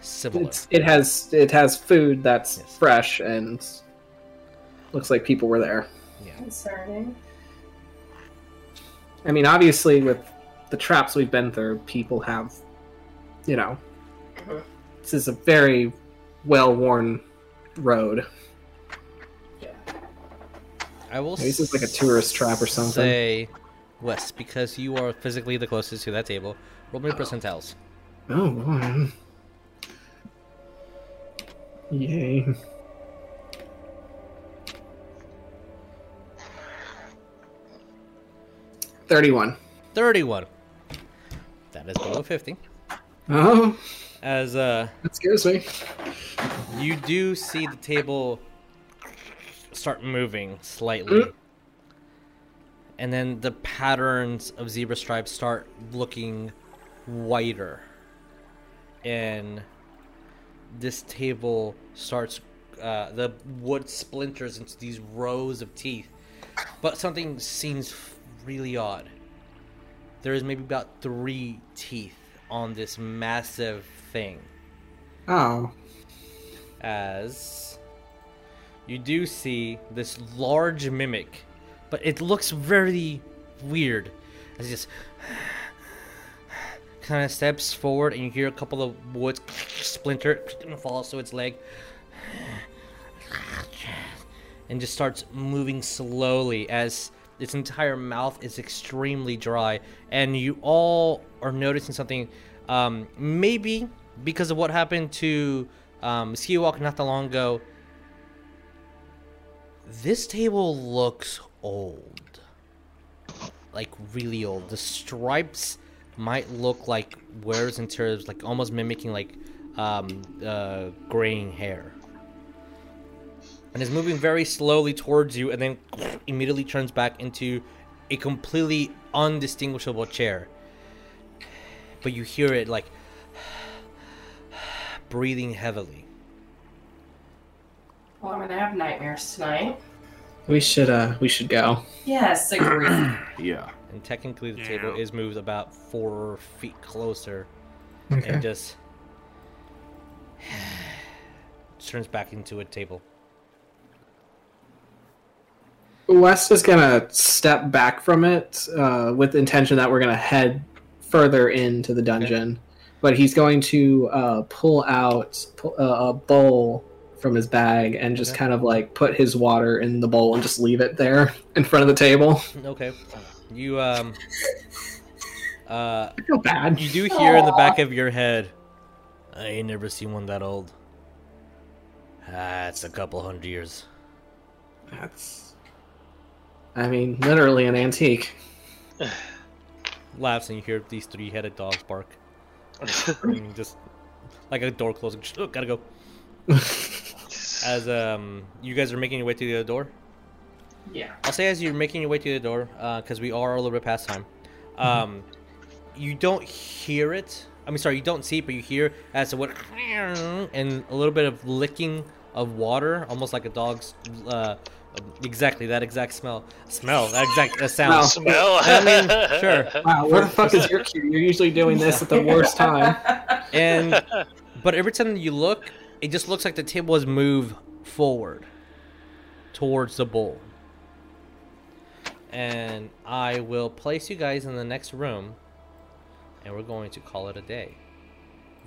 similar. It's, it has it has food that's fresh and looks like people were there. Concerning. I mean, obviously, with the traps we've been through, people have, you know, mm-hmm. this is a very well worn road. Yeah. I will. Maybe this is like a tourist trap or something. Say West because you are physically the closest to that table. Roll me oh. percentiles. Oh, boy. Yay. Thirty-one. Thirty-one. That is below fifty. Oh, As uh, that scares me. you do see the table start moving slightly. And then the patterns of zebra stripes start looking whiter. And this table starts, uh, the wood splinters into these rows of teeth. But something seems really odd. There is maybe about three teeth on this massive thing. Oh, as you do see this large mimic, but it looks very weird. As he just kind of steps forward and you hear a couple of wood splinter and falls to its leg. And just starts moving slowly as its entire mouth is extremely dry and you all are noticing something um, maybe because of what happened to um, Skiwalk not that long ago. This table looks old. Like really old. The stripes might look like wears and tears like almost mimicking like um, uh, graying hair and is moving very slowly towards you and then immediately turns back into a completely undistinguishable chair but you hear it like breathing heavily Well, I'm gonna have nightmares tonight. we should uh, we should go. Yes, agree. Yeah. and technically the Yeah. table is moved about four feet closer Okay. and just turns back into a table West is gonna step back from it uh, with the intention that we're gonna head further into the dungeon, but he's going to uh, pull out uh, a bowl from his bag and just Okay. kind of like put his water in the bowl and just leave it there in front of the table. okay you um uh I feel bad. you do hear in the back of your head i ain't never seen one that old ah it's a couple hundred years That's, I mean, literally an antique. laughs and you hear these three-headed dogs bark just like a door closing oh, gotta go as um you guys are making your way to the other door yeah. I'll say as you're making your way to the door, because we are a little bit past time. Um, you don't hear it. I mean, sorry, you don't see it, but you hear as what and a little bit of licking of water, almost like a dog's. Uh, exactly that exact smell. Smell that exact uh, sound. Smell. I mean, sure. Wow, where the fuck is your cue? You're usually doing this at the worst time. And but every time you look, it just looks like the table has moved forward towards the bowl. And I will place you guys in the next room, and we're going to call it a day.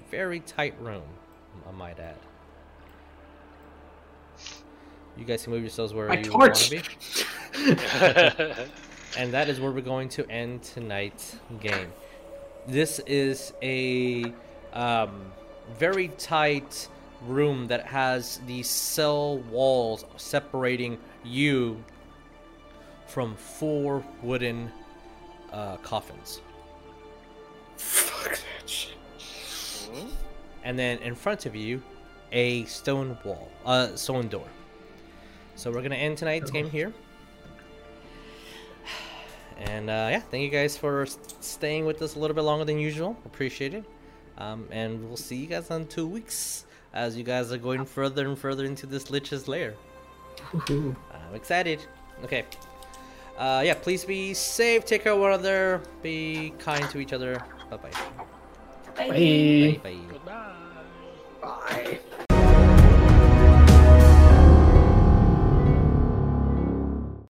Very tight room, I might add. You guys can move yourselves wherever My you want to be. and that is where we're going to end tonight's game. This is a um, very tight room that has the cell walls separating you from four wooden uh, coffins. Fuck that shit. and then in front of you, a stone wall, uh, stone door. So we're gonna end tonight's game here. And uh, yeah, thank you guys for staying with us a little bit longer than usual. Appreciate it. Um, and we'll see you guys in two weeks as you guys are going further and further into this lich's lair. Woohoo. I'm excited. Okay. Uh, yeah, please be safe. Take care of one another. Be kind to each other. Bye-bye. Bye. Bye. Goodbye. Bye.